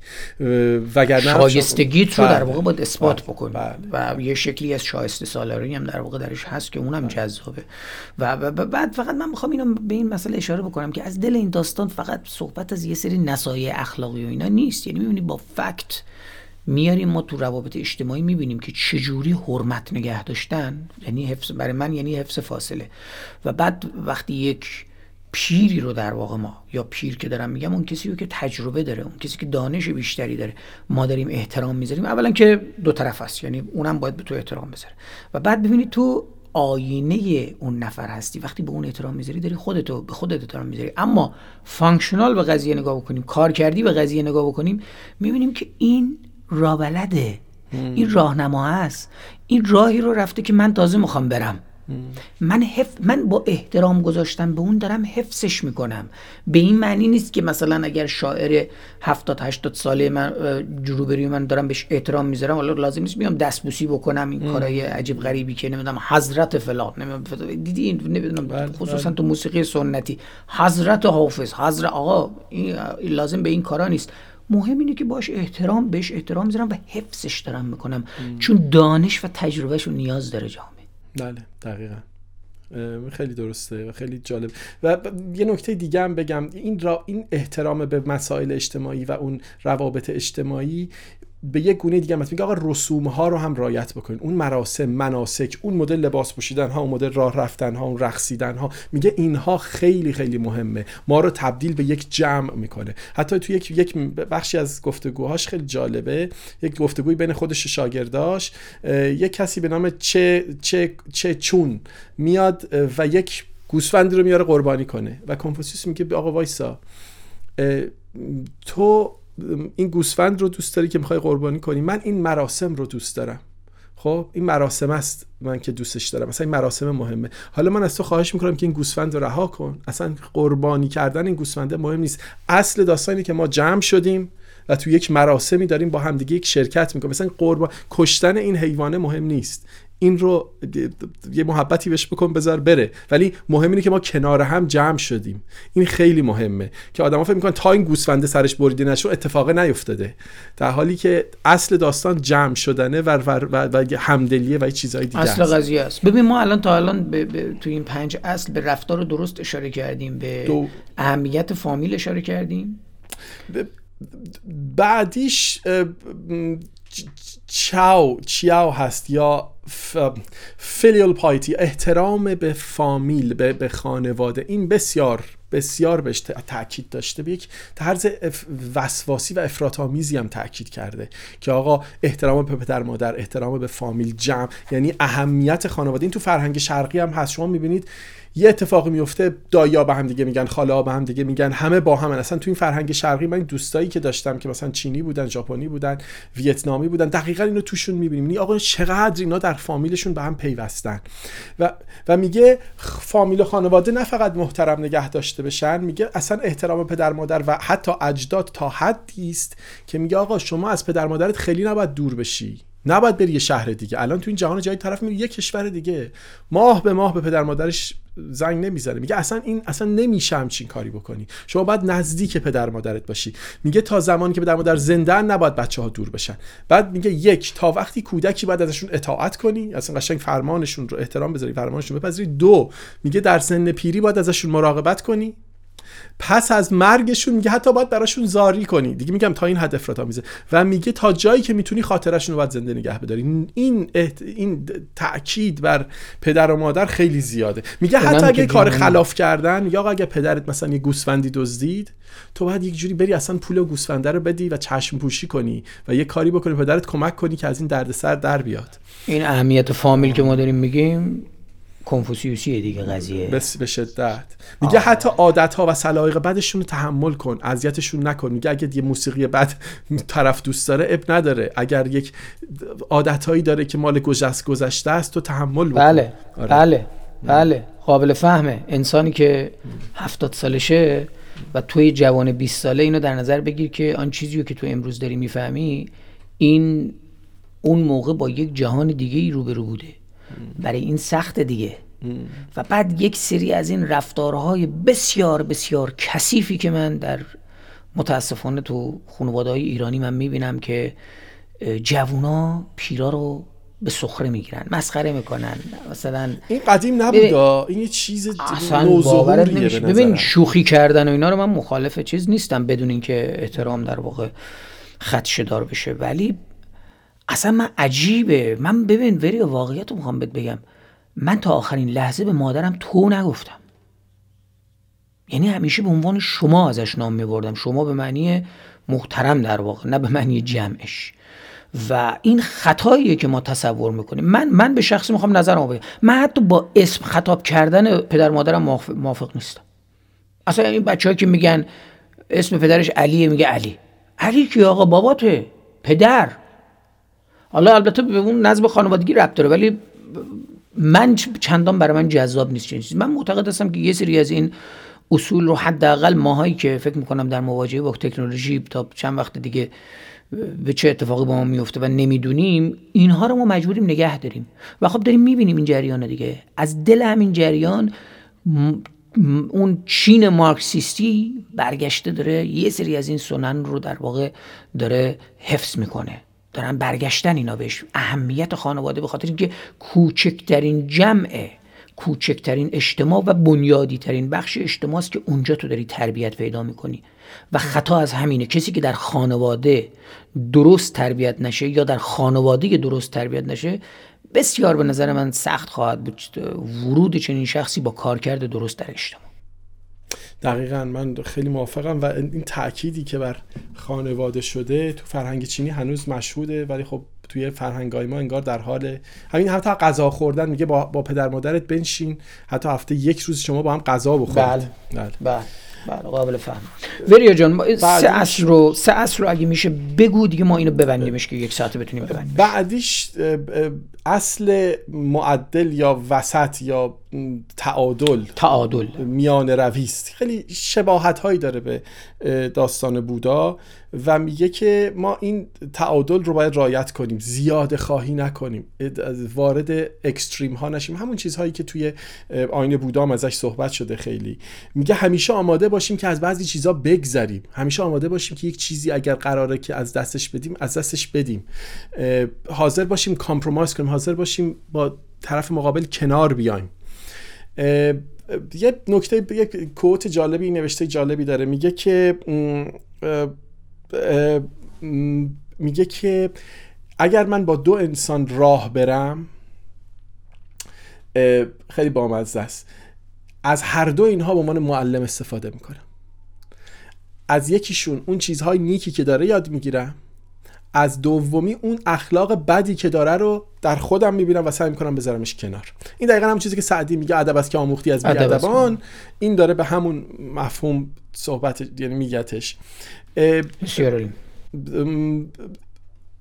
وگرنه شایستگیت رو بله. در واقع باید اثبات بله. بکنی بله. و یه شکلی از شایسته سالاری هم در واقع درش هست که اونم جذابه و بعد فقط من می‌خوام اینو به این مسئله اشاره بکنم که از دل این داستان فقط صحبت از یه سری نصایح اخلاقی و اینا نیست. یعنی می‌بینی با فکت میاریم ما تو روابط اجتماعی می‌بینیم که چجوری حرمت نگه داشتن. یعنی حفظ برای من یعنی حفظ فاصله. و بعد وقتی یک پیری رو در واقع ما یا پیر که دارم میگم اون کسی رو که تجربه داره اون کسی که دانش بیشتری داره ما داریم احترام می‌ذاریم. اولا که دو طرف است. یعنی اونم باید به تو احترام بذاره. و بعد ببینید تو آینه اون نفر هستی. وقتی به اون احترام می‌ذاری داری خودتو به خودت احترام می‌ذاری. اما functional به قضیه نگاه بکنیم کار کردی به قضیه نگاه بکنیم می‌بینیم که این راه‌بلده این راهنما است. این راهی رو رفته که من تازه می‌خوام برم. من حف... من با احترام گذاشتن به اون دارم حفظش می‌کنم. به این معنی نیست که مثلا اگر شاعر 70 80 ساله من جروبری من دارم بهش احترام می‌ذارم حالا لازم نیست بیام دستبوسی بکنم این کارهای عجیب غریبی که نمی‌دونم حضرت فلان نمی‌دونم. دیدی این نمی‌دونم خصوصا تو موسیقی سنتی. حضرت حافظ حضرت آقا این لازم به این کارا نیست. مهم اینه که باش احترام بهش احترام می‌ذارم و حفظش دارم می‌کنم. چون دانش و تجربهش رو نیاز داره جامعه بله دقیقا. خیلی درسته و خیلی جالب. و یه نکته دیگه هم بگم. این را این احترام به مسائل اجتماعی و اون روابط اجتماعی به یک گونه دیگه هست. میگه آقا رسوم ها رو هم رعایت بکنین. اون مراسم مناسک اون مدل لباس پوشیدن ها اون مدل راه رفتن ها اون رقصیدن ها. میگه اینها خیلی خیلی مهمه. ما رو تبدیل به یک جمع می‌کنه. حتی تو یک یک بخشی از گفتگوهاش خیلی جالبه. یک گفتگوی بین خودش و شاگرداش. یک کسی به نام چه چه چه چون میاد و یک گوسفندی رو میاره قربانی کنه. و کنفوسیوس میگه آقا وایسا تو این گوسفند رو دوست داری که می‌خوای قربانی کنی؟ من این مراسم رو دوست دارم. خب این مراسم است من که دوستش دارم. مثلا این مراسم مهمه. حالا من از تو خواهش می‌کنم که این گوسفند رو رها کن. اصلا قربانی کردن این گوسفنده مهم نیست. اصل داستانی که ما جمع شدیم و تو یک مراسمی داریم با همدیگه یک شرکت می‌کنیم. مثلا قربان کشتن این حیوانه مهم نیست. این رو یه محبتی بهش بکن بذار بره. ولی مهم اینه که ما کنار هم جمع شدیم. این خیلی مهمه که آدما فکر می‌کنن تا این گوسفنده سرش بریده نشو اتفاق نیفتاده. در حالی که اصل داستان جمع شدنه و, و, و, و همدلیه و چیزهای دیگه اصل قضیه است. ببین ما الان تا الان به, تو این پنج اصل به رفتار درست اشاره کردیم به دو... اهمیت فامیل اشاره کردیم. بعدیش چاو چیاو هست یا فیلیال پایتی احترام به فامیل به, به خانواده. این بسیار بسیار بهش تاکید داشته. به یک طرز وسواسی و افراط آمیزی هم تاکید کرده که آقا احترام به پدر مادر احترام به فامیل جمع یعنی اهمیت خانواده. این تو فرهنگ شرقی هم هست. شما می‌بینید یه اتفاقی میفته دایا به هم دیگه میگن خاله به هم دیگه میگن همه با هم اصلا تو این فرهنگ شرقی من دوستایی که داشتم که مثلا چینی بودن ژاپنی بودن ویتنامی بودن دقیقا اینو توشون می‌بینیم. یعنی آقا چقدر اینا در فامیلشون به هم پیوستن. و و میگه فامیل و خانواده نه فقط محترم نگه داشته بشن میگه اصلا احترام پدر مادر و حتی اجداد تا حدی است که میگه آقا شما از پدر مادرت خیلی نباید دور بشی. نباید بری یه شهر دیگه. الان تو این جهان جای طرف میری یه کشور دیگه. ماه به ماه به پدر مادرش زنگ نمی‌زنه. میگه اصلا این اصلا نمیشه همچین کاری بکنی. شما باید نزدیک پدر مادرت باشی. میگه تا زمانی که پدر مادر زنده نباید بچه ها دور بشن. بعد میگه یک تا وقتی کودکی باید ازشون اطاعت کنی. اصلا قشنگ فرمانشون رو احترام بذاری فرمانشون بپذیری. دو میگه در سن پیری باید ازشون مراقبت کنی. پس از مرگشون میگه حتی باید براشون زاری کنی. دیگه میگم تا این حد افراط آمیزه. و میگه تا جایی که می‌تونی خاطرشون رو باید زنده نگه بداری. این احت... این تاکید بر پدر و مادر خیلی زیاده. میگه حتی اگه کار خلاف کردن یا اگه پدرت مثلا یه گوسفندی دزدید تو باید یک جوری بری اصلا پول گوسفنده رو بدی و چشم پوشی کنی و یه کاری بکنی. پدرت کمک کنی که از این دردسر در بیاد. این اهمیت فامیل که ما داریم میگیم کنفوسیوسیه دیگه قضیه. بس به شدت. میگه حتی عادت ها و سلایق بدشون رو تحمل کن اذیتشون نکن. میگه اگه یه موسیقی بد طرف دوست داره اب نداره. اگر یک عادت هایی داره که مال گذشت گذشته است تو تحمل بکن. بله آره. بله بله. قابل فهمه. انسانی که هفتاد سالشه و توی جوان 20 ساله اینو در نظر بگیر که آن چیزی که تو امروز داری می‌فهمی این اون موقع با یک جهان دیگه ای روبرو بوده. برای این سخت دیگه. و بعد یک سری از این رفتارهای بسیار بسیار کثیفی که من در متاسفانه تو خانواده های ایرانی من می‌بینم که جوونا پیرا رو به سخره می‌گیرن مسخره می‌کنن. مثلا این قدیم نبود این یه چیز نوظهوریه ببین شوخی کردن و اینا رو من مخالف چیز نیستم بدون اینکه احترام در واقع خدشه دار بشه. ولی اصلا من عجیبه. من ببین وری واقعیت رو می‌خوام بهت بگم. من تا آخرین لحظه به مادرم تو نگفتم. یعنی همیشه به عنوان شما ازش نام میبردم. شما به معنی محترم در واقع نه به معنی جمعش. و این خطاییه که ما تصور می‌کنیم. من من به شخصی می‌خوام نظرم بگم. من حتی با اسم خطاب کردن پدر مادرم موافق, نیستم. اصلا این بچه که میگن اسم پدرش علیه میگه علی. علی که آقا؟ باباته. پدر. حالا البته به اون نظم خانوادگی ربط داره ولی من چندان برای من جذاب نیست چیزی. من معتقد هستم که یه سری از این اصول رو حداقل ماهایی که فکر می‌کنم در مواجهه با تکنولوژی تا چند وقت دیگه به چه اتفاقی با ما میفته و نمی‌دونیم اینها رو ما مجبوریم نگه داریم. و خب داریم می‌بینیم این جریان دیگه. از دل همین جریان اون چین مارکسیستی برگشته داره یه سری از این سنن رو در واقع داره حفظ می‌کنه. دارن برگشتن اینا بهش. اهمیت خانواده به خاطر اینکه کوچکترین جمع کوچکترین اجتماع و بنیادی ترین بخش اجتماع است که اونجا تو داری تربیت پیدا می‌کنی. و خطا از همینه. کسی که در خانواده درست تربیت نشه یا در خانواده درست تربیت نشه بسیار به نظر من سخت خواهد بود. ورود چنین شخصی با کارکرد درست در اجتماع. دقیقا من خیلی موافقم و این تأکیدی که بر خانواده شده تو فرهنگ چینی هنوز مشهوده ولی خب توی فرهنگای ما انگار در حال همین حتی غذا خوردن میگه با, با پدر مادرت بنشین حتی هفته یک روز شما با هم غذا بخورید بله. بله. بله بله قابل فهم وریا جان ما سه اصل رو سه اصل رو اگه میشه بگو دیگه ما اینو ببندیمش که یک ساعته بتونیم ببندیم بعدیش اصل معدل یا وسط یا تعادل تعادل. میان روی است خیلی شباهت هایی داره به داستان بودا و میگه که ما این تعادل رو باید رعایت کنیم زیاده خواهی نکنیم وارد extreme ها نشیم. همون چیزهایی که توی آیین بودا هم ازش صحبت شده خیلی. میگه همیشه آماده باشیم که از بعضی چیزها بگذریم. همیشه آماده باشیم که یک چیزی اگر قراره که از دستش بدیم از دستش بدیم. حاضر باشیم compromise کنیم. حاضر باشیم با طرف مقابل کنار بیایم. یه نکته یک کوت جالبی نوشته جالبی داره. میگه که میگه که اگر من با دو انسان راه برم خیلی بامزه است. از هر دو اینها به عنوان معلم استفاده می‌کنم. از یکیشون اون چیزهای نیکی که داره یاد می‌گیرم. از دومی اون اخلاق بدی که داره رو در خودم می‌بینم و سعی می‌کنم بذارمش کنار. این دقیقا همون چیزی که سعدی میگه ادب است که آموختی از. بیادبان. این داره به همون مفهوم صحبت یعنی میگتش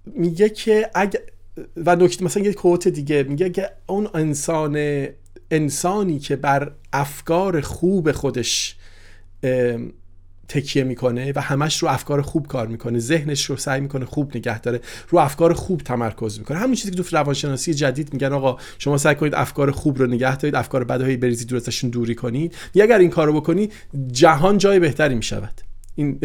میگه که اگه و نکته مثلا یه کوت دیگه میگه که اون انسان انسانی که بر افکار خوب خودش تکیه می‌کنه و همش رو افکار خوب کار می‌کنه. ذهنش رو سعی می‌کنه خوب نگه داره رو افکار خوب تمرکز می‌کنه. همون چیزی که تو روانشناسی جدید میگن آقا شما سعی کنید افکار خوب رو نگه دارید افکار بدهایی بریزید دور ازشون دوری کنید. یا اگر این کارو بکنی جهان جای بهتری می‌شود. این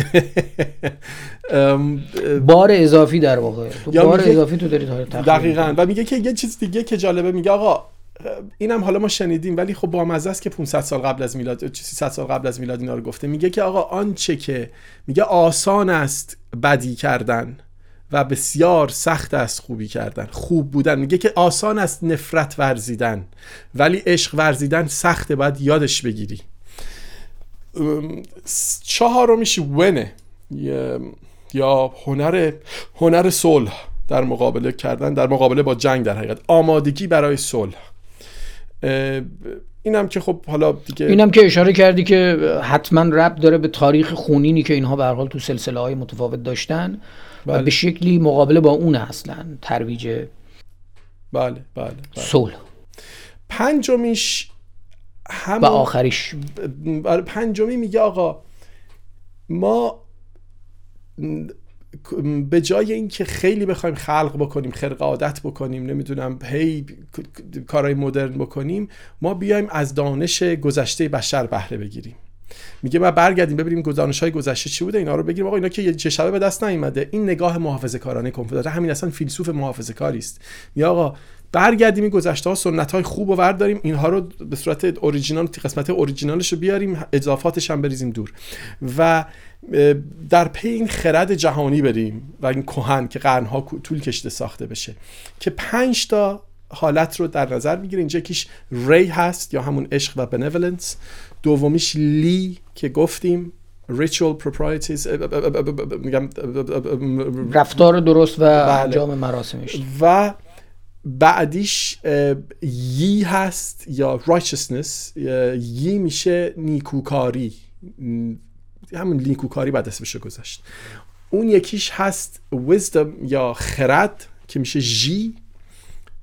بار اضافی در واقع. تو بار اضافی تو داری تا- تخریب دقیقا. و میگه که یه چیز دیگه که جالبه میگه آقا اینم حالا ما شنیدیم ولی خب با است که 500 سال قبل از میلاد 300 سال قبل از میلاد اینا رو گفته. میگه که آقا آنچه که میگه آسان است بدی کردن و بسیار سخت است خوبی کردن. خوب بودن. میگه که آسان است نفرت ورزیدن ولی عشق ورزیدن سخته باید یادش بگیری. چهارمیش ونه. یا- هنر هنر صلح در مقابله کردن در مقابله با جنگ در حقیقت. آمادگی برای صلح. اینم که خب حالا دیگه اینم که اشاره کردی که حتما ربط داره به تاریخ خونینی که اینها به حال تو سلسله های متفاوت داشتن و بله. به شکلی مقابله با اون اصلا ترویج بله بله, بله. صلح پنجمیش و همون آخریش برای پنجمی میگه آقا ما به جای اینکه خیلی بخوایم خلق بکنیم خرق عادت بکنیم نمی‌دونم هی کارهای مدرن بکنیم ما بیایم از دانش گذشته بشر بهره بگیریم. میگه ما برگردیم ببینیم دانش های گذشته چی بوده اینا رو بگیریم آقا اینا که یه شبه به دست نیومده. این نگاه محافظه کارانه همین اصلا فیلسوف محافظه کاری است میگه آقا برگردیم این گذشته ها سنت های خوب رو برداریم اینها رو به صورت اوریجینال قسمت اوریجینالش رو بیاریم اضافاتش هم بریزیم دور و در پی این خرد جهانی بریم و این کهن که قرنها طول کشیده ساخته بشه که پنج تا حالت رو در نظر می‌گیره اینجا یکیش ری هست یا همون عشق و بنولنس دومیش لی که گفتیم proprieties میگم رفتار درست و انجام مراسمش و بعدیش یی هست یا righteousness یی میشه نیکوکاری. همون نیکوکاری بعد اسمش گذاشت. اون یکیش هست wisdom یا خرد که میشه جی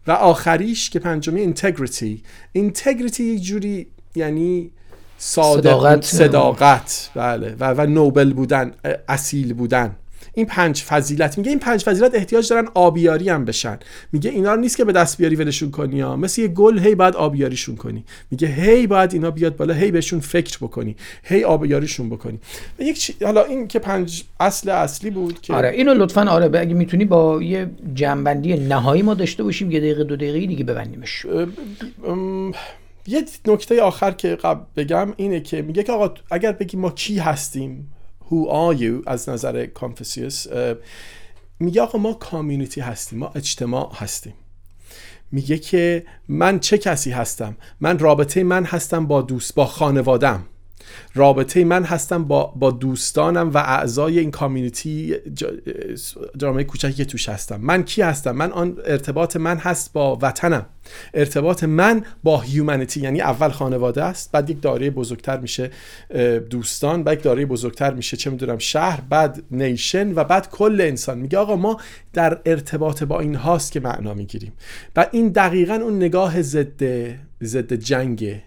و آخریش که پنجمی integrity. Integrity یک جوری یعنی صداقت. صداقت. بله. و, و نوبل بودن اصیل بودن. این پنج فضیلت میگه این پنج فضیلت احتیاج دارن آبیاری هم بشن. میگه اینا رو نیست که به دست بیاری ولشون کنی ها. مثل یه گل هی باید آبیاریشون کنی. میگه هی باید اینا بیاد بالا هی بهشون فکر بکنی. هی آبیاریشون بکنی. و یک چی... حالا این که پنج اصل اصلی بود که آره اینو لطفا آره اگه می‌تونی با یه جنبندی نهایی ما داشته باشیم یه دقیقه دو دقیقه دیگه ببندیمش. یه نکته آخر که قبل بگم اینه که میگه که آقا اگر بگیم ما کی هستیم who are you? از نظر کانفوسیوس میگه آقا ما کامیونیتی هستیم ما اجتماع هستیم. میگه که من چه کسی هستم؟ من رابطه من هستم با دوست با خانوادم رابطه من هستم با, با دوستانم و اعضای این کامیونیتی جامعه کوچکی که توش هستم. من کی هستم؟ من آن ارتباط من هست با وطنم. ارتباط من با هیومانیتی یعنی اول خانواده است بعد یک دایره بزرگتر میشه دوستان بعد یک دایره بزرگتر میشه چه می‌دونم شهر بعد نیشن و بعد کل انسان. میگه آقا ما در ارتباط با این هاست که معنا می‌گیریم. و این دقیقا اون نگاه ضد ضد جنگه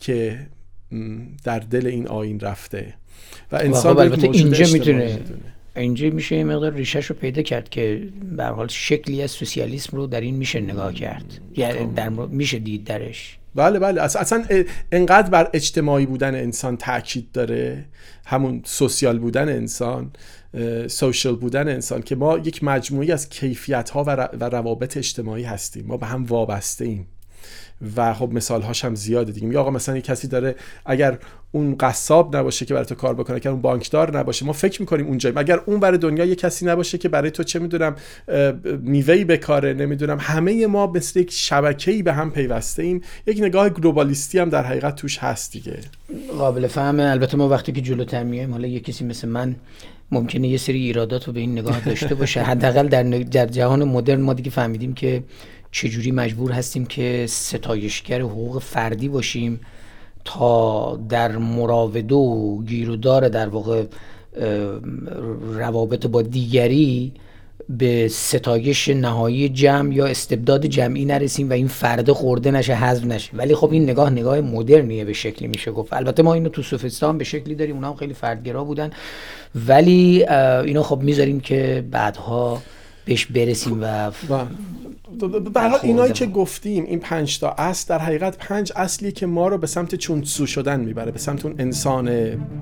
که در دل این آین رفته. و انسان البته اینجا می‌تونه اینجا میشه یه مقدار ریشش رو پیدا کرد که به حال شکلی از سوسیالیسم رو در این میشه نگاه کرد. یعنی در میشه دید درش. بله بله. اصلا انقدر بر اجتماعی بودن انسان تاکید داره. همون سوسیال بودن انسان سوشال بودن انسان که ما یک مجموعی از کیفیت ها و روابط اجتماعی هستیم. ما به هم وابسته ایم. و خب مثال هاش هم زیاده دیگه. میگه آقا مثلا یک کسی داره اگر اون قصاب نباشه که برای تو کار بکنه اگر اون بانکدار نباشه ما فکر می‌کنیم اونجا اگر اون برای دنیا یک کسی نباشه که برای تو چه می‌دونم میوهی بکاره نمی‌دونم همه ما مثل یک شبکه‌ای به هم پیوسته ایم یک نگاه گلوبالیستی هم در حقیقت توش هست دیگه. قابل فهمه البته ما وقتی که جلوتر میایم حالا یه کسی مثل من ممکنه یه سری ایرادات رو به این نگاه داشته باشه. حداقل در, در جهان مدرن ما دیگه فهمیدیم که چجوری مجبور هستیم که ستایشگر حقوق فردی باشیم تا در مراوده و گیرودار در واقع روابط با دیگری به ستایش نهایی جمع یا استبداد جمعی نرسیم و این فرد خورده نشه حذف نشه. ولی خب این نگاه نگاه مدرنیه به شکلی میشه. گفت البته ما اینو تو سوفستان به شکلی داریم اونها هم خیلی فردگرا بودن. ولی اینو خب می‌ذاریم که بعدها بهش برسیم و به حال اینایی که گفتیم این پنج تا اصل در حقیقت پنج اصلی که ما رو به سمت چونسو شدن می‌بره به سمت اون انسان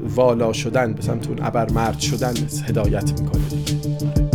والا شدن به سمت اون ابرمرد شدن هدایت می‌کنه.